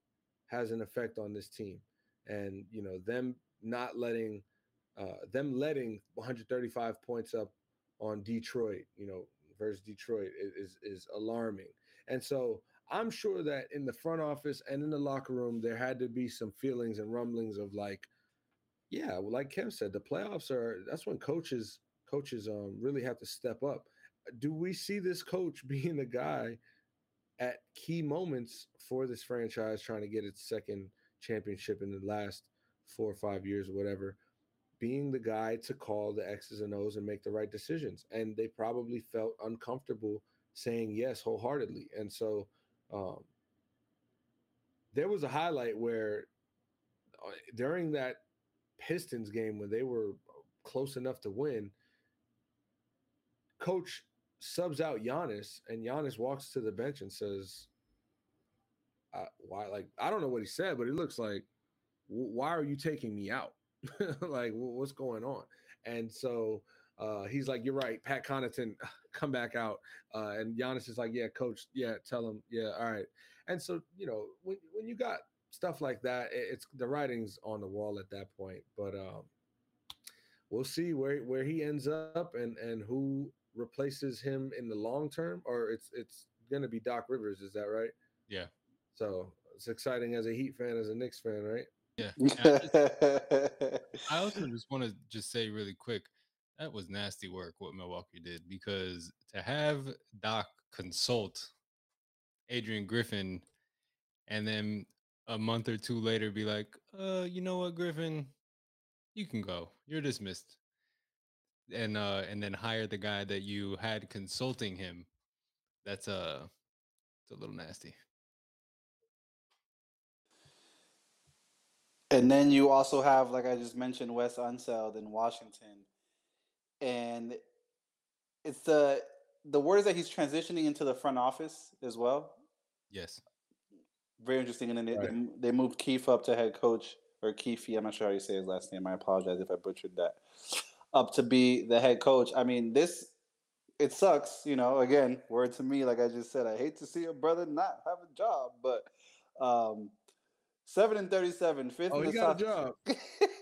has an effect on this team, and you know them not letting uh, them letting 135 points up on Detroit, you know, versus Detroit is is alarming. And so I'm sure that in the front office and in the locker room there had to be some feelings and rumblings of like, yeah, well, like Kev said, the playoffs are that's when coaches coaches um really have to step up. Do we see this coach being the guy at key moments for this franchise trying to get its second championship in the last four or five years or whatever? being the guy to call the X's and O's and make the right decisions. And they probably felt uncomfortable saying yes wholeheartedly. And so um, there was a highlight where uh, during that Pistons game when they were close enough to win, coach subs out Giannis, and Giannis walks to the bench and says, "Why? Like I don't know what he said, but it looks like, why are you taking me out?" like, what's going on? And so uh, he's like, You're right, Pat Connaughton, come back out. Uh, and Giannis is like, Yeah, coach, yeah, tell him, yeah, all right. And so, you know, when when you got stuff like that, it's the writing's on the wall at that point. But um, we'll see where where he ends up and and who replaces him in the long term, or it's it's gonna be Doc Rivers, is that right? Yeah. So it's exciting as a Heat fan, as a Knicks fan, right? Yeah. I, just, I also just want to just say really quick that was nasty work what Milwaukee did because to have Doc consult Adrian Griffin and then a month or two later be like, uh, you know what, Griffin, you can go. You're dismissed. And uh and then hire the guy that you had consulting him. That's uh it's a little nasty. And then you also have, like I just mentioned, Wes Unseld in Washington, and it's the the word is that he's transitioning into the front office as well. Yes. Very interesting. And then they, right. they, moved Keefe up to head coach or Keefe. I'm not sure how you say his last name. I apologize if I butchered that. Up to be the head coach. I mean, this it sucks. You know, again, word to me, like I just said, I hate to see a brother not have a job, but um, Seven and thirty-seven. Fifth oh, in the he got South. a job.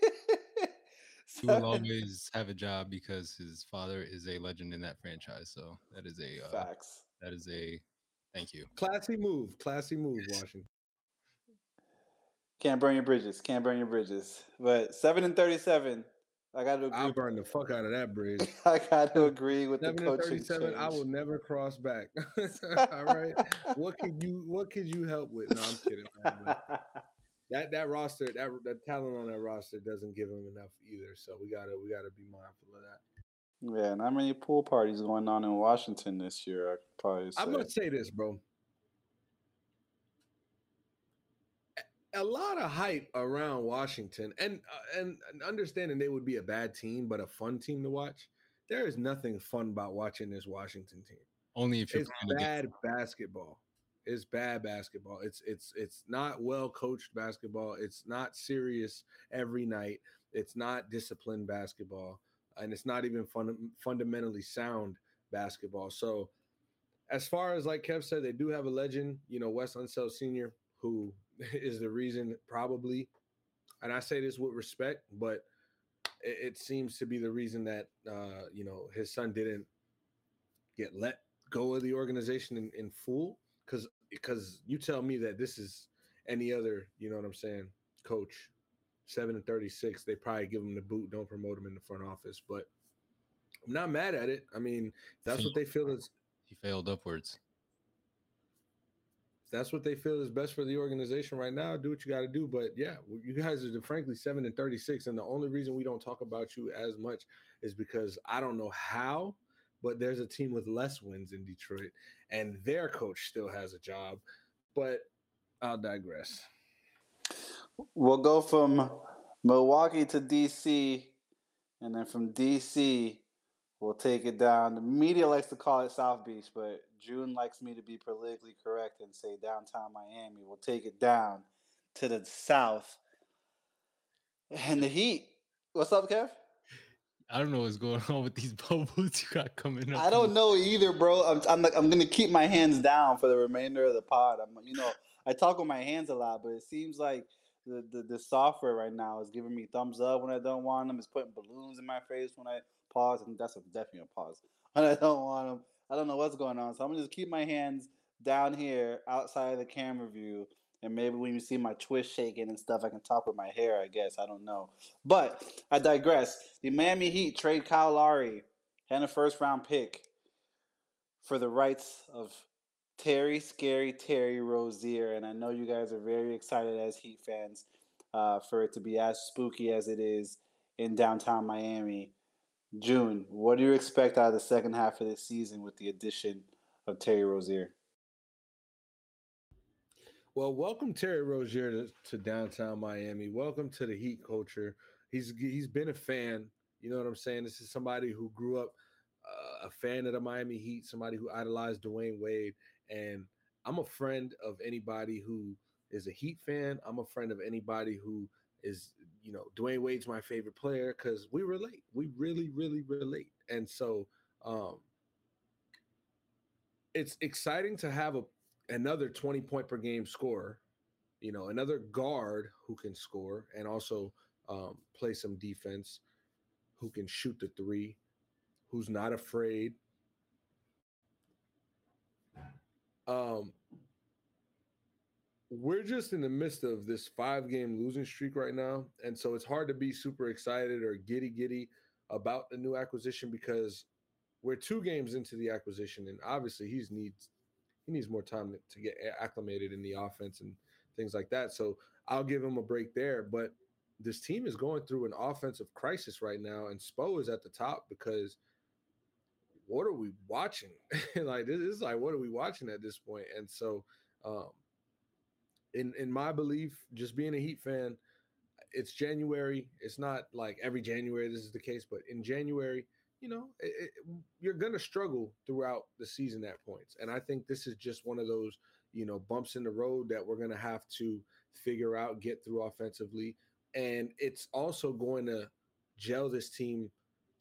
he will always have a job because his father is a legend in that franchise. So that is a uh, facts. That is a thank you. Classy move. Classy move, Washington. Can't burn your bridges. Can't burn your bridges. But seven and thirty-seven. I got to agree. I'll burn the fuck out of that bridge. I got to agree with the coaching. Change. I will never cross back. All right. what could you What could you help with? No, I'm kidding. Man, that that roster, that that talent on that roster doesn't give him enough either. So we gotta we gotta be mindful of that. Yeah, not many pool parties going on in Washington this year. I probably. Say. I'm gonna say this, bro. A lot of hype around Washington, and uh, and understanding they would be a bad team, but a fun team to watch. There is nothing fun about watching this Washington team. Only if you're it's bad basketball it's bad basketball. It's it's it's not well coached basketball. It's not serious every night. It's not disciplined basketball, and it's not even fun, fundamentally sound basketball. So, as far as like Kev said, they do have a legend. You know, Wes Unseld Senior, who is the reason probably, and I say this with respect, but it, it seems to be the reason that uh, you know his son didn't get let go of the organization in, in full because because you tell me that this is any other, you know what I'm saying, coach, seven and thirty six, they probably give him the boot, don't promote him in the front office. But I'm not mad at it. I mean, that's what they feel is he failed upwards. that's what they feel is best for the organization right now, do what you got to do. But yeah, you guys are frankly seven and thirty six, and the only reason we don't talk about you as much is because I don't know how, but there's a team with less wins in Detroit, and their coach still has a job. But I'll digress. We'll go from Milwaukee to DC, and then from DC, we'll take it down. The media likes to call it South Beach, but June likes me to be politically correct and say downtown Miami. We'll take it down to the south. And the Heat. What's up, Kev? I don't know what's going on with these bubbles you got coming up. I don't know either, bro. I'm I'm, like, I'm gonna keep my hands down for the remainder of the pod. I'm you know I talk with my hands a lot, but it seems like the, the, the software right now is giving me thumbs up when I don't want them. It's putting balloons in my face when I pause, and that's a, definitely a pause when I don't want them. I don't know what's going on, so I'm gonna just keep my hands down here outside of the camera view, and maybe when you see my twist shaking and stuff, I can talk with my hair. I guess I don't know, but I digress. The Miami Heat trade Kyle Lowry and a first round pick for the rights of Terry, scary Terry Rozier, and I know you guys are very excited as Heat fans uh, for it to be as spooky as it is in downtown Miami. June, what do you expect out of the second half of this season with the addition of Terry Rozier? Well, welcome Terry Rozier to, to downtown Miami. Welcome to the Heat culture. He's he's been a fan. You know what I'm saying? This is somebody who grew up uh, a fan of the Miami Heat, somebody who idolized Dwyane Wade, and I'm a friend of anybody who is a Heat fan. I'm a friend of anybody who is, you know, Dwyane Wade's my favorite player because we relate. We really, really relate. And so um it's exciting to have a another 20 point per game scorer, you know, another guard who can score and also um, play some defense, who can shoot the three, who's not afraid Um, we're just in the midst of this five game losing streak right now. And so it's hard to be super excited or giddy giddy about the new acquisition because we're two games into the acquisition and obviously he's needs he needs more time to get acclimated in the offense and things like that. So I'll give him a break there. But this team is going through an offensive crisis right now, and Spo is at the top because what are we watching? like this is like what are we watching at this point? And so um in in my belief, just being a Heat fan, it's January. It's not like every January this is the case, but in January, you know, it, it, you're gonna struggle throughout the season at points. And I think this is just one of those, you know, bumps in the road that we're gonna have to figure out, get through offensively. And it's also going to gel this team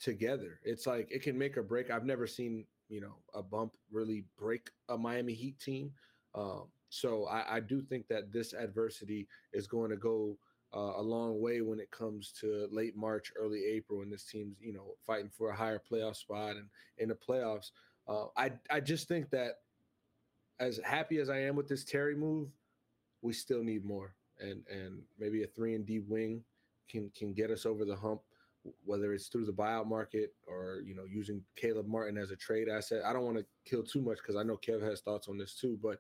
together. It's like it can make or break. I've never seen you know a bump really break a Miami Heat team. Um, so I, I, do think that this adversity is going to go uh, a long way when it comes to late March, early April, and this team's you know fighting for a higher playoff spot and in the playoffs. Uh, I I just think that as happy as I am with this Terry move, we still need more, and and maybe a three and D wing can can get us over the hump whether it's through the buyout market or you know using Caleb Martin as a trade asset. I don't want to kill too much because I know Kev has thoughts on this too, but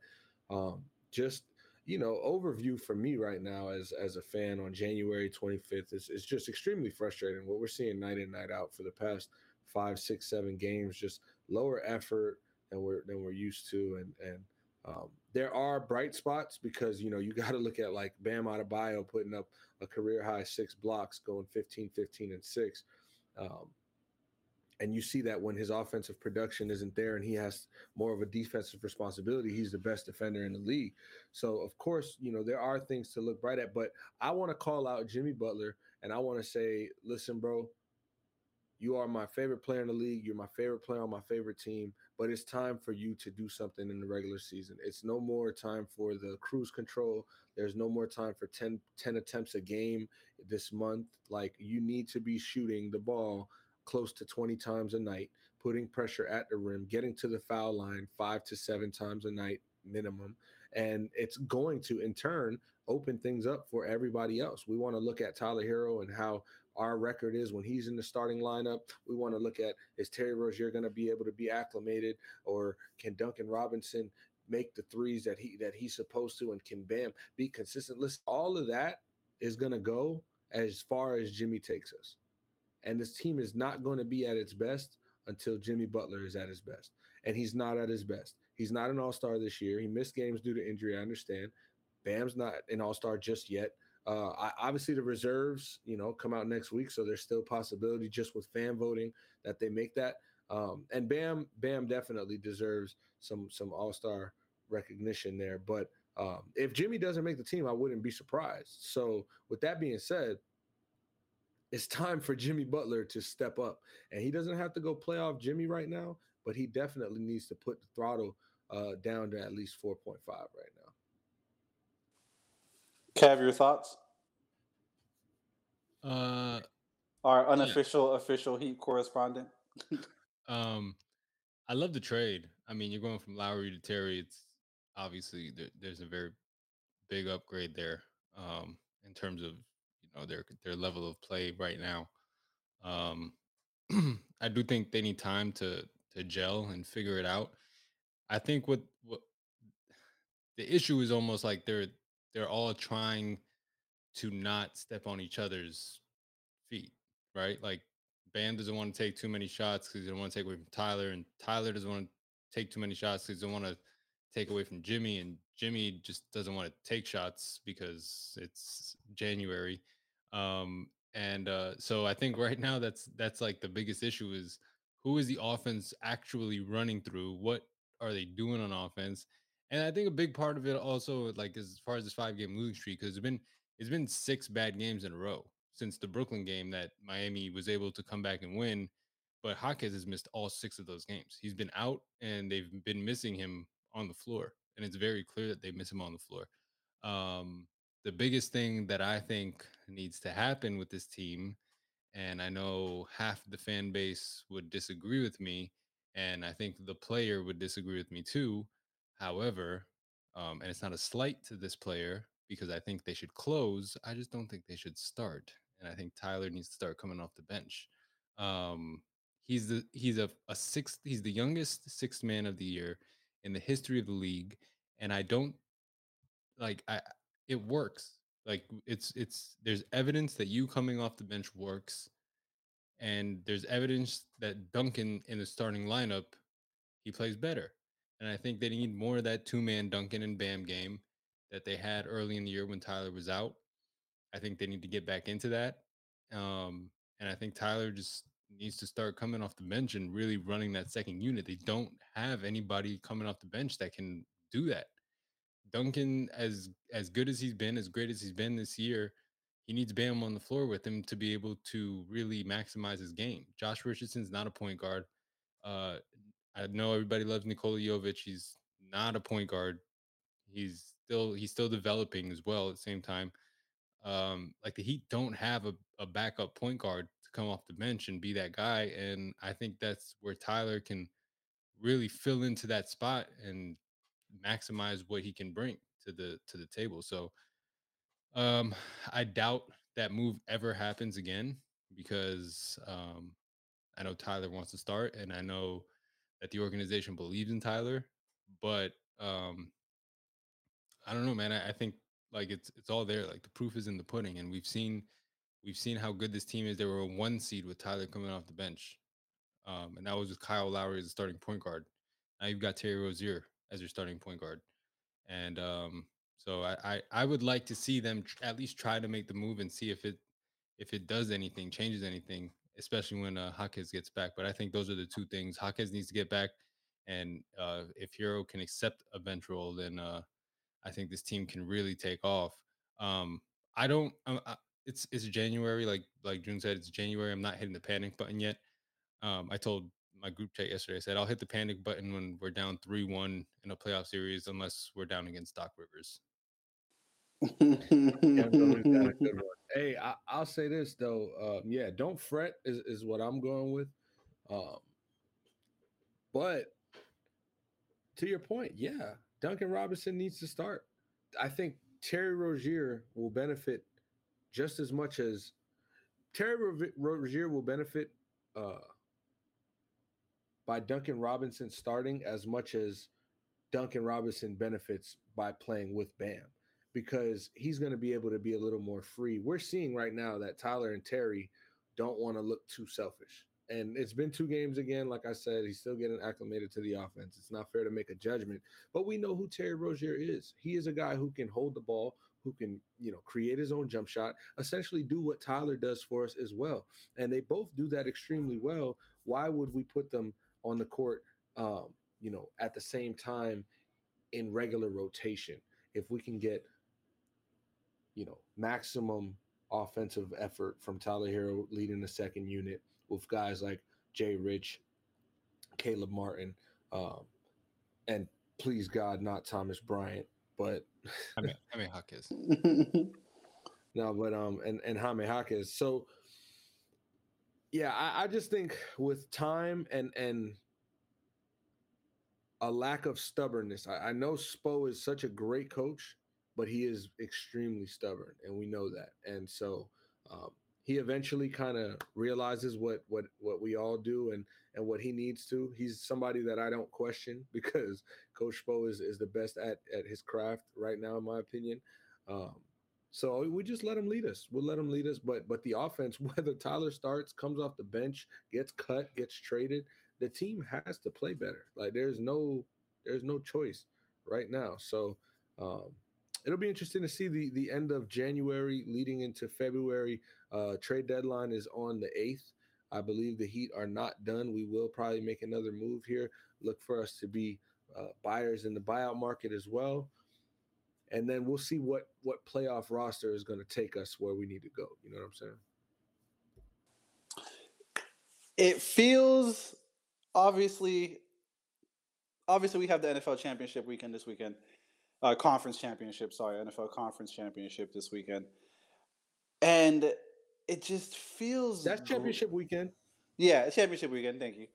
um, just you know overview for me right now as as a fan on January 25th is is just extremely frustrating. What we're seeing night in night out for the past five, six, seven games, just lower effort than we're than we're used to, and and um, there are bright spots because you know you got to look at like Bam Adebayo putting up a career high six blocks, going 15, 15, and six. Um, and you see that when his offensive production isn't there and he has more of a defensive responsibility, he's the best defender in the league. So, of course, you know, there are things to look bright at, but I want to call out Jimmy Butler and I want to say, listen, bro, you are my favorite player in the league. You're my favorite player on my favorite team, but it's time for you to do something in the regular season. It's no more time for the cruise control. There's no more time for 10, 10 attempts a game this month. Like you need to be shooting the ball close to 20 times a night, putting pressure at the rim, getting to the foul line five to seven times a night minimum. And it's going to, in turn, open things up for everybody else. We want to look at Tyler Herro and how our record is when he's in the starting lineup. We want to look at is Terry Rozier going to be able to be acclimated, or can Duncan Robinson make the threes that he that he's supposed to and can Bam be consistent. Listen, all of that is gonna go as far as Jimmy takes us. And this team is not going to be at its best until Jimmy Butler is at his best. And he's not at his best. He's not an all-star this year. He missed games due to injury. I understand. Bam's not an all-star just yet. Uh, I, obviously, the reserves, you know, come out next week, so there's still possibility just with fan voting that they make that. Um, and Bam, Bam definitely deserves some some All Star recognition there. But um, if Jimmy doesn't make the team, I wouldn't be surprised. So, with that being said, it's time for Jimmy Butler to step up, and he doesn't have to go playoff Jimmy right now, but he definitely needs to put the throttle uh, down to at least four point five right now. Kev, your thoughts? Uh, Our unofficial official Heat correspondent. um, I love the trade. I mean, you're going from Lowry to Terry. It's obviously there, there's a very big upgrade there um, in terms of you know their their level of play right now. Um, I do think they need time to to gel and figure it out. I think what what the issue is almost like they're they're all trying to not step on each other's feet, right? Like Bam doesn't want to take too many shots because he doesn't want to take away from Tyler, and Tyler doesn't want to take too many shots because he doesn't want to take away from Jimmy, and Jimmy just doesn't want to take shots because it's January. Um, and uh, so I think right now that's that's like the biggest issue is who is the offense actually running through? What are they doing on offense? And I think a big part of it also, like as far as this five game losing streak, because it's been it's been six bad games in a row since the Brooklyn game that Miami was able to come back and win. But Jaquez has missed all six of those games. He's been out and they've been missing him on the floor. And it's very clear that they miss him on the floor. Um, the biggest thing that I think needs to happen with this team, and I know half the fan base would disagree with me, and I think the player would disagree with me too. However, um, and it's not a slight to this player because I think they should close. I just don't think they should start, and I think Tyler needs to start coming off the bench. Um, he's the he's a, a sixth. He's the youngest sixth man of the year in the history of the league, and I don't like I. It works. Like it's it's there's evidence that you coming off the bench works, and there's evidence that Duncan in the starting lineup he plays better. And I think they need more of that two man Duncan and Bam game that they had early in the year when Tyler was out. I think they need to get back into that. Um, and I think Tyler just needs to start coming off the bench and really running that second unit. They don't have anybody coming off the bench that can do that. Duncan, as as good as he's been, as great as he's been this year, he needs Bam on the floor with him to be able to really maximize his game. Josh Richardson's not a point guard. Uh, I know everybody loves Nikola Jovic. He's not a point guard. He's still he's still developing as well at the same time. Um, like the Heat don't have a, a backup point guard to come off the bench and be that guy. And I think that's where Tyler can really fill into that spot and maximize what he can bring to the to the table. So um I doubt that move ever happens again because um I know Tyler wants to start and I know that the organization believes in Tyler, but um I don't know, man. I, I think like it's it's all there. Like the proof is in the pudding, and we've seen we've seen how good this team is. They were a one seed with Tyler coming off the bench, um, and that was with Kyle Lowry as a starting point guard. Now you've got Terry Rozier as your starting point guard, and um, so I, I I would like to see them tr- at least try to make the move and see if it if it does anything, changes anything, especially when uh, Jaquez gets back. But I think those are the two things. Jaquez needs to get back, and uh, if Herro can accept a bench role, then uh, I think this team can really take off. Um, I don't. Um, I, it's it's January, like like June said, it's January. I'm not hitting the panic button yet. Um, I told my group chat yesterday. I said I'll hit the panic button when we're down three one in a playoff series, unless we're down against Doc Rivers. Yeah, Billy's got a good one. Hey, I, I'll say this though. Um, yeah, don't fret is, is what I'm going with. Um, but to your point, yeah, Duncan Robinson needs to start. I think Terry Rozier will benefit just as much as Terry Ro- Rozier will benefit uh, by Duncan Robinson starting as much as Duncan Robinson benefits by playing with Bam because he's going to be able to be a little more free. We're seeing right now that Tyler and Terry don't want to look too selfish. And it's been two games again. Like I said, he's still getting acclimated to the offense. It's not fair to make a judgment, but we know who Terry Rozier is. He is a guy who can hold the ball, who can, you know, create his own jump shot, essentially do what Tyler does for us as well. And they both do that extremely well. Why would we put them on the court, um, you know, at the same time in regular rotation? If we can get, you know, maximum offensive effort from Tyler Herro leading the second unit with guys like Jay Rich, Caleb Martin, um, and please God, not Thomas Bryant, but I mean, I mean no, but um, and and Jaime Jaquez. So yeah, I, I just think with time and and a lack of stubbornness. I, I know Spo is such a great coach, but he is extremely stubborn, and we know that. And so um, he eventually kind of realizes what what what we all do and and what he needs to. He's somebody that I don't question because Coach Spo is is the best at at his craft right now, in my opinion. Um, so we just let him lead us. We'll let him lead us. But but the offense, whether Tyler starts, comes off the bench, gets cut, gets traded, the team has to play better. Like there's no there's no choice right now. So um, it'll be interesting to see the the end of January leading into February. Uh, trade deadline is on the eighth. I believe the Heat are not done. We will probably make another move here. Look for us to be uh, buyers in the buyout market as well, and then we'll see what what playoff roster is going to take us where we need to go. You know what I'm saying? It feels obviously obviously we have the NFL championship weekend this weekend. Uh, conference championship, sorry, NFL conference championship this weekend. And it just feels That's championship weekend. Yeah, championship weekend, thank you.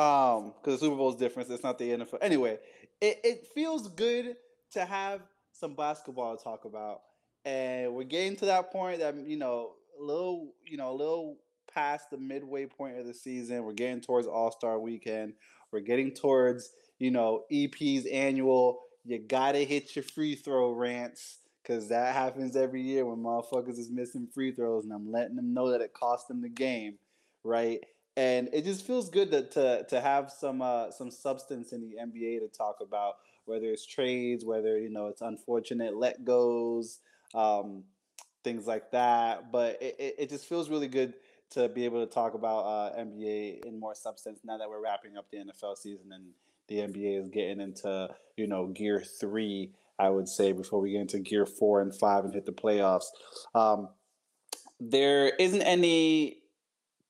Um, because the Super Bowl is different, it's not the NFL. Anyway, it, it feels good to have some basketball to talk about. And we're getting to that point that you know, a little, you know, a little past the midway point of the season. We're getting towards All Star Weekend. We're getting towards you know EP's annual. You gotta hit your free throw rants because that happens every year when motherfuckers is missing free throws, and I'm letting them know that it cost them the game, right? And it just feels good to to, to have some uh, some substance in the NBA to talk about, whether it's trades, whether you know it's unfortunate let goes, um, things like that. But it, it, it just feels really good to be able to talk about uh, NBA in more substance now that we're wrapping up the NFL season and the NBA is getting into you know gear three. I would say before we get into gear four and five and hit the playoffs. Um, there isn't any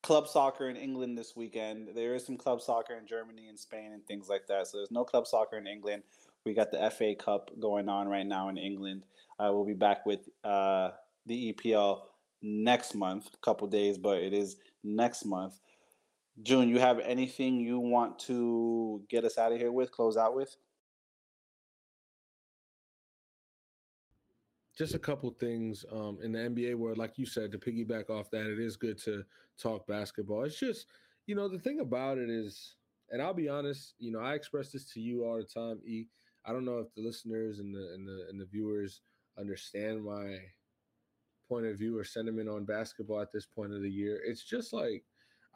club soccer in England this weekend. There is some club soccer in Germany and Spain and things like that. So there's no club soccer in England. We got the FA Cup going on right now in England. Uh, we'll be back with uh, the EPL next month, a couple days, but it is next month. June, you have anything you want to get us out of here with, close out with? Just a couple things um, in the NBA world, like you said, to piggyback off that, it is good to talk basketball. It's just, you know, the thing about it is, and I'll be honest, you know, I express this to you all the time, E. I don't know if the listeners and the and the and the viewers understand my point of view or sentiment on basketball at this point of the year. It's just like,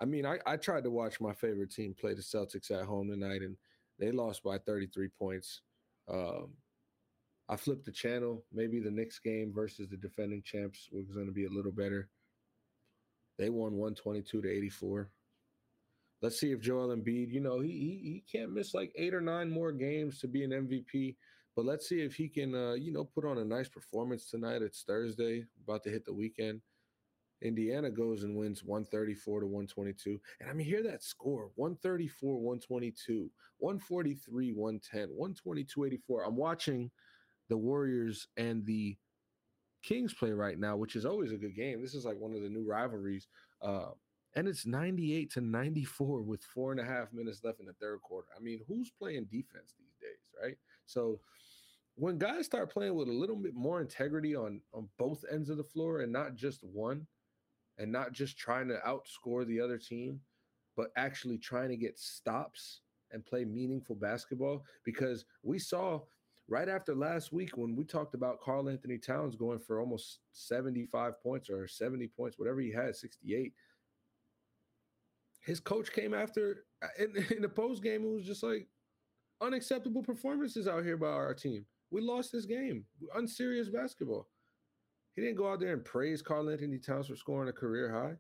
I mean, I, I tried to watch my favorite team play the Celtics at home tonight, and they lost by 33 points. Um, I flipped the channel. Maybe the Knicks game versus the defending champs was going to be a little better. They won 122 to 84. Let's see if Joel Embiid, you know, he, he he can't miss like eight or nine more games to be an MVP. But let's see if he can, uh, you know, put on a nice performance tonight. It's Thursday, about to hit the weekend. Indiana goes and wins 134 to 122. And I mean, hear that score 134, 122, 143, 110, 122, 84. I'm watching the Warriors and the Kings play right now, which is always a good game. This is like one of the new rivalries. Uh, and it's 98 to 94 with four and a half minutes left in the third quarter. I mean, who's playing defense these days, right? So when guys start playing with a little bit more integrity on on both ends of the floor and not just one and not just trying to outscore the other team but actually trying to get stops and play meaningful basketball because we saw right after last week when we talked about Karl-Anthony Towns going for almost 75 points or 70 points, whatever he had, 68. His coach came after in, in the post game. It was just like unacceptable performances out here by our team. We lost this game. Unserious basketball. He didn't go out there and praise Karl-Anthony Towns for scoring a career high.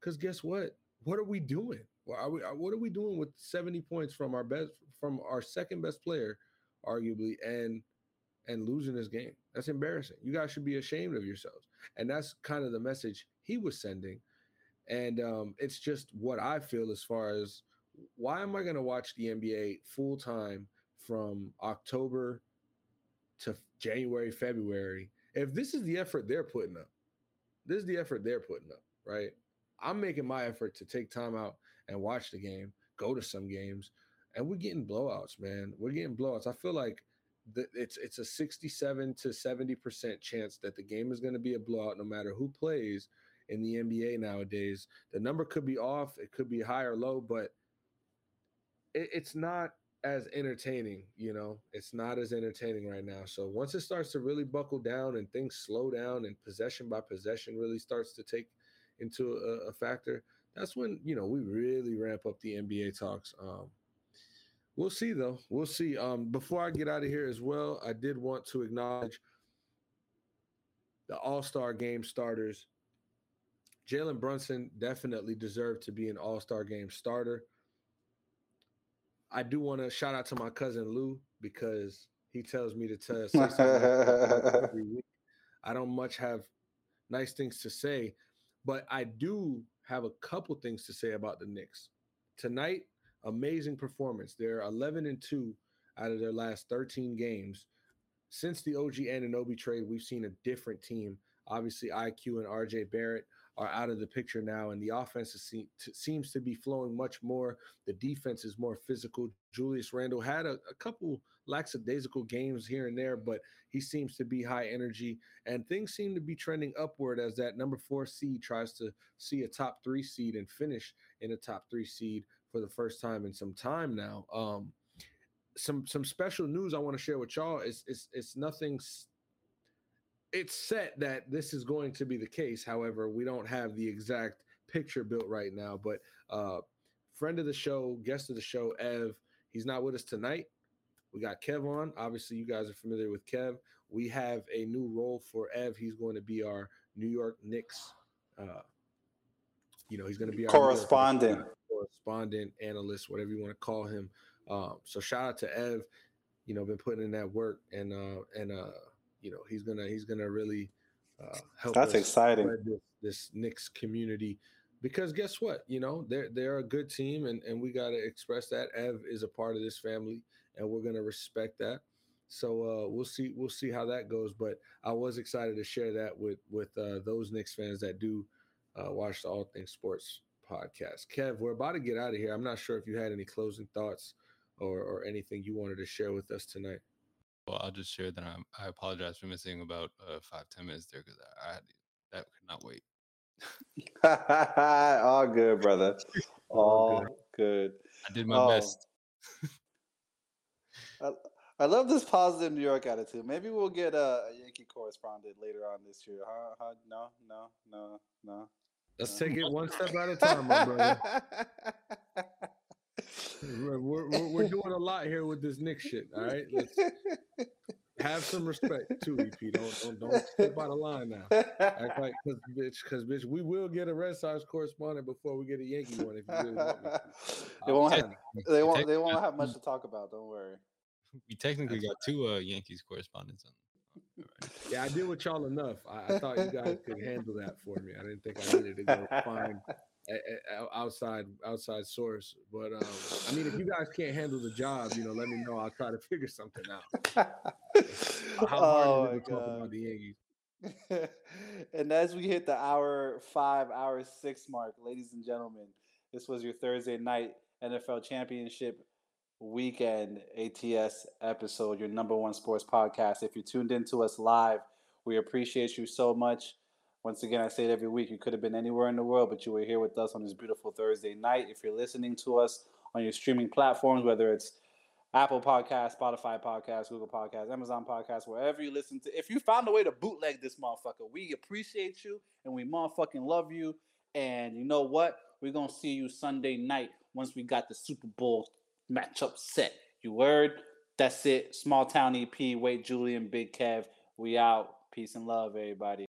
Because guess what? What are we doing? Are we, what are we doing with 70 points from our best from our second best player, arguably, and and losing this game? That's embarrassing. You guys should be ashamed of yourselves. And that's kind of the message he was sending. And um, it's just what I feel as far as why am I going to watch the NBA full time from October to January, February? If this is the effort they're putting up, this is the effort they're putting up, right? I'm making my effort to take time out and watch the game, go to some games, and we're getting blowouts, man. We're getting blowouts. I feel like the, it's it's a 67 to 70 percent chance that the game is going to be a blowout, no matter who plays in the NBA nowadays. The number could be off, it could be high or low, but it, it's not as entertaining, you know. It's not as entertaining right now. So once it starts to really buckle down and things slow down and possession by possession really starts to take into a, a factor, that's when you know we really ramp up the NBA talks. Um, we'll see though. We'll see. Um, before I get out of here as well, I did want to acknowledge the All Star Game starters. Jalen Brunson definitely deserved to be an All Star Game starter. I do want to shout out to my cousin Lou because he tells me to tell every week. I don't much have nice things to say, but I do have a couple things to say about the Knicks. Tonight, amazing performance. They're 11 and 2 out of their last 13 games. Since the OG Anunoby trade, we've seen a different team. Obviously, IQ and RJ Barrett are out of the picture now, and the offense is, seems to be flowing much more. The defense is more physical. Julius Randle had a, a couple lackadaisical games here and there, but he seems to be high energy, and things seem to be trending upward as that number four seed tries to see a top three seed and finish in a top three seed for the first time in some time now. Um, some some special news I want to share with y'all is it's it's nothing it's set that this is going to be the case. However, we don't have the exact picture built right now. But uh, friend of the show, guest of the show, Ev, he's not with us tonight. We got Kev on. Obviously, you guys are familiar with Kev. We have a new role for Ev. He's going to be our New York Knicks. Uh, you know, he's going to be our correspondent, correspondent, analyst, whatever you want to call him. Um, so shout out to Ev. You know, been putting in that work and uh, and uh, you know he's gonna he's gonna really uh, help. That's exciting. This, this Knicks community because guess what? You know they're they're a good team, and and we got to express that. Ev is a part of this family, and we're gonna respect that. So uh, we'll see we'll see how that goes. But I was excited to share that with with uh, those Knicks fans that do uh, watch the All Things Sports podcast. Kev, we're about to get out of here. I'm not sure if you had any closing thoughts or or anything you wanted to share with us tonight. Well, I'll just share that I'm, I apologize for missing about uh, five ten minutes there because I, I had that could not wait. All good, brother. All good. good. I did my oh. best. I, I love this positive New York attitude. Maybe we'll get a, a Yankee correspondent later on this year. Huh? huh? No, no, no, no. Let's no. take it one step at a time, my brother. We're, we're, we're, doing a lot here with this Knick shit. All right, Let's have some respect too, EP. Don't don't don't step out of line now. Act like because bitch, because bitch, we will get a Red Sox correspondent before we get a Yankee one if you really want me. They won't. Have, they won't. They won't have much to talk about. Don't worry. We technically got two uh, Yankees correspondents on. Right. Yeah, I did with y'all enough. I, I, thought you guys could handle that for me. I didn't think I needed to go find outside outside source. But um, I mean, if you guys can't handle the job, you know, let me know. I'll try to figure something out. How hard oh to talk about the Yankees? and as we hit the hour five, hour six mark, ladies and gentlemen, this was your Thursday night NFL Championship weekend ATS episode, your number one sports podcast. If you tuned into us live, we appreciate you so much. Once again, I say it every week. You could have been anywhere in the world, but you were here with us on this beautiful Thursday night. If you're listening to us on your streaming platforms, whether it's Apple Podcast, Spotify Podcast, Google Podcast, Amazon Podcast, wherever you listen to. If you found a way to bootleg this motherfucker, we appreciate you and we motherfucking love you. And you know what? We're gonna see you Sunday night once we got the Super Bowl matchup set. You word? That's it. Small town EP. Wait, Julian, Big Kev. We out. Peace and love, everybody.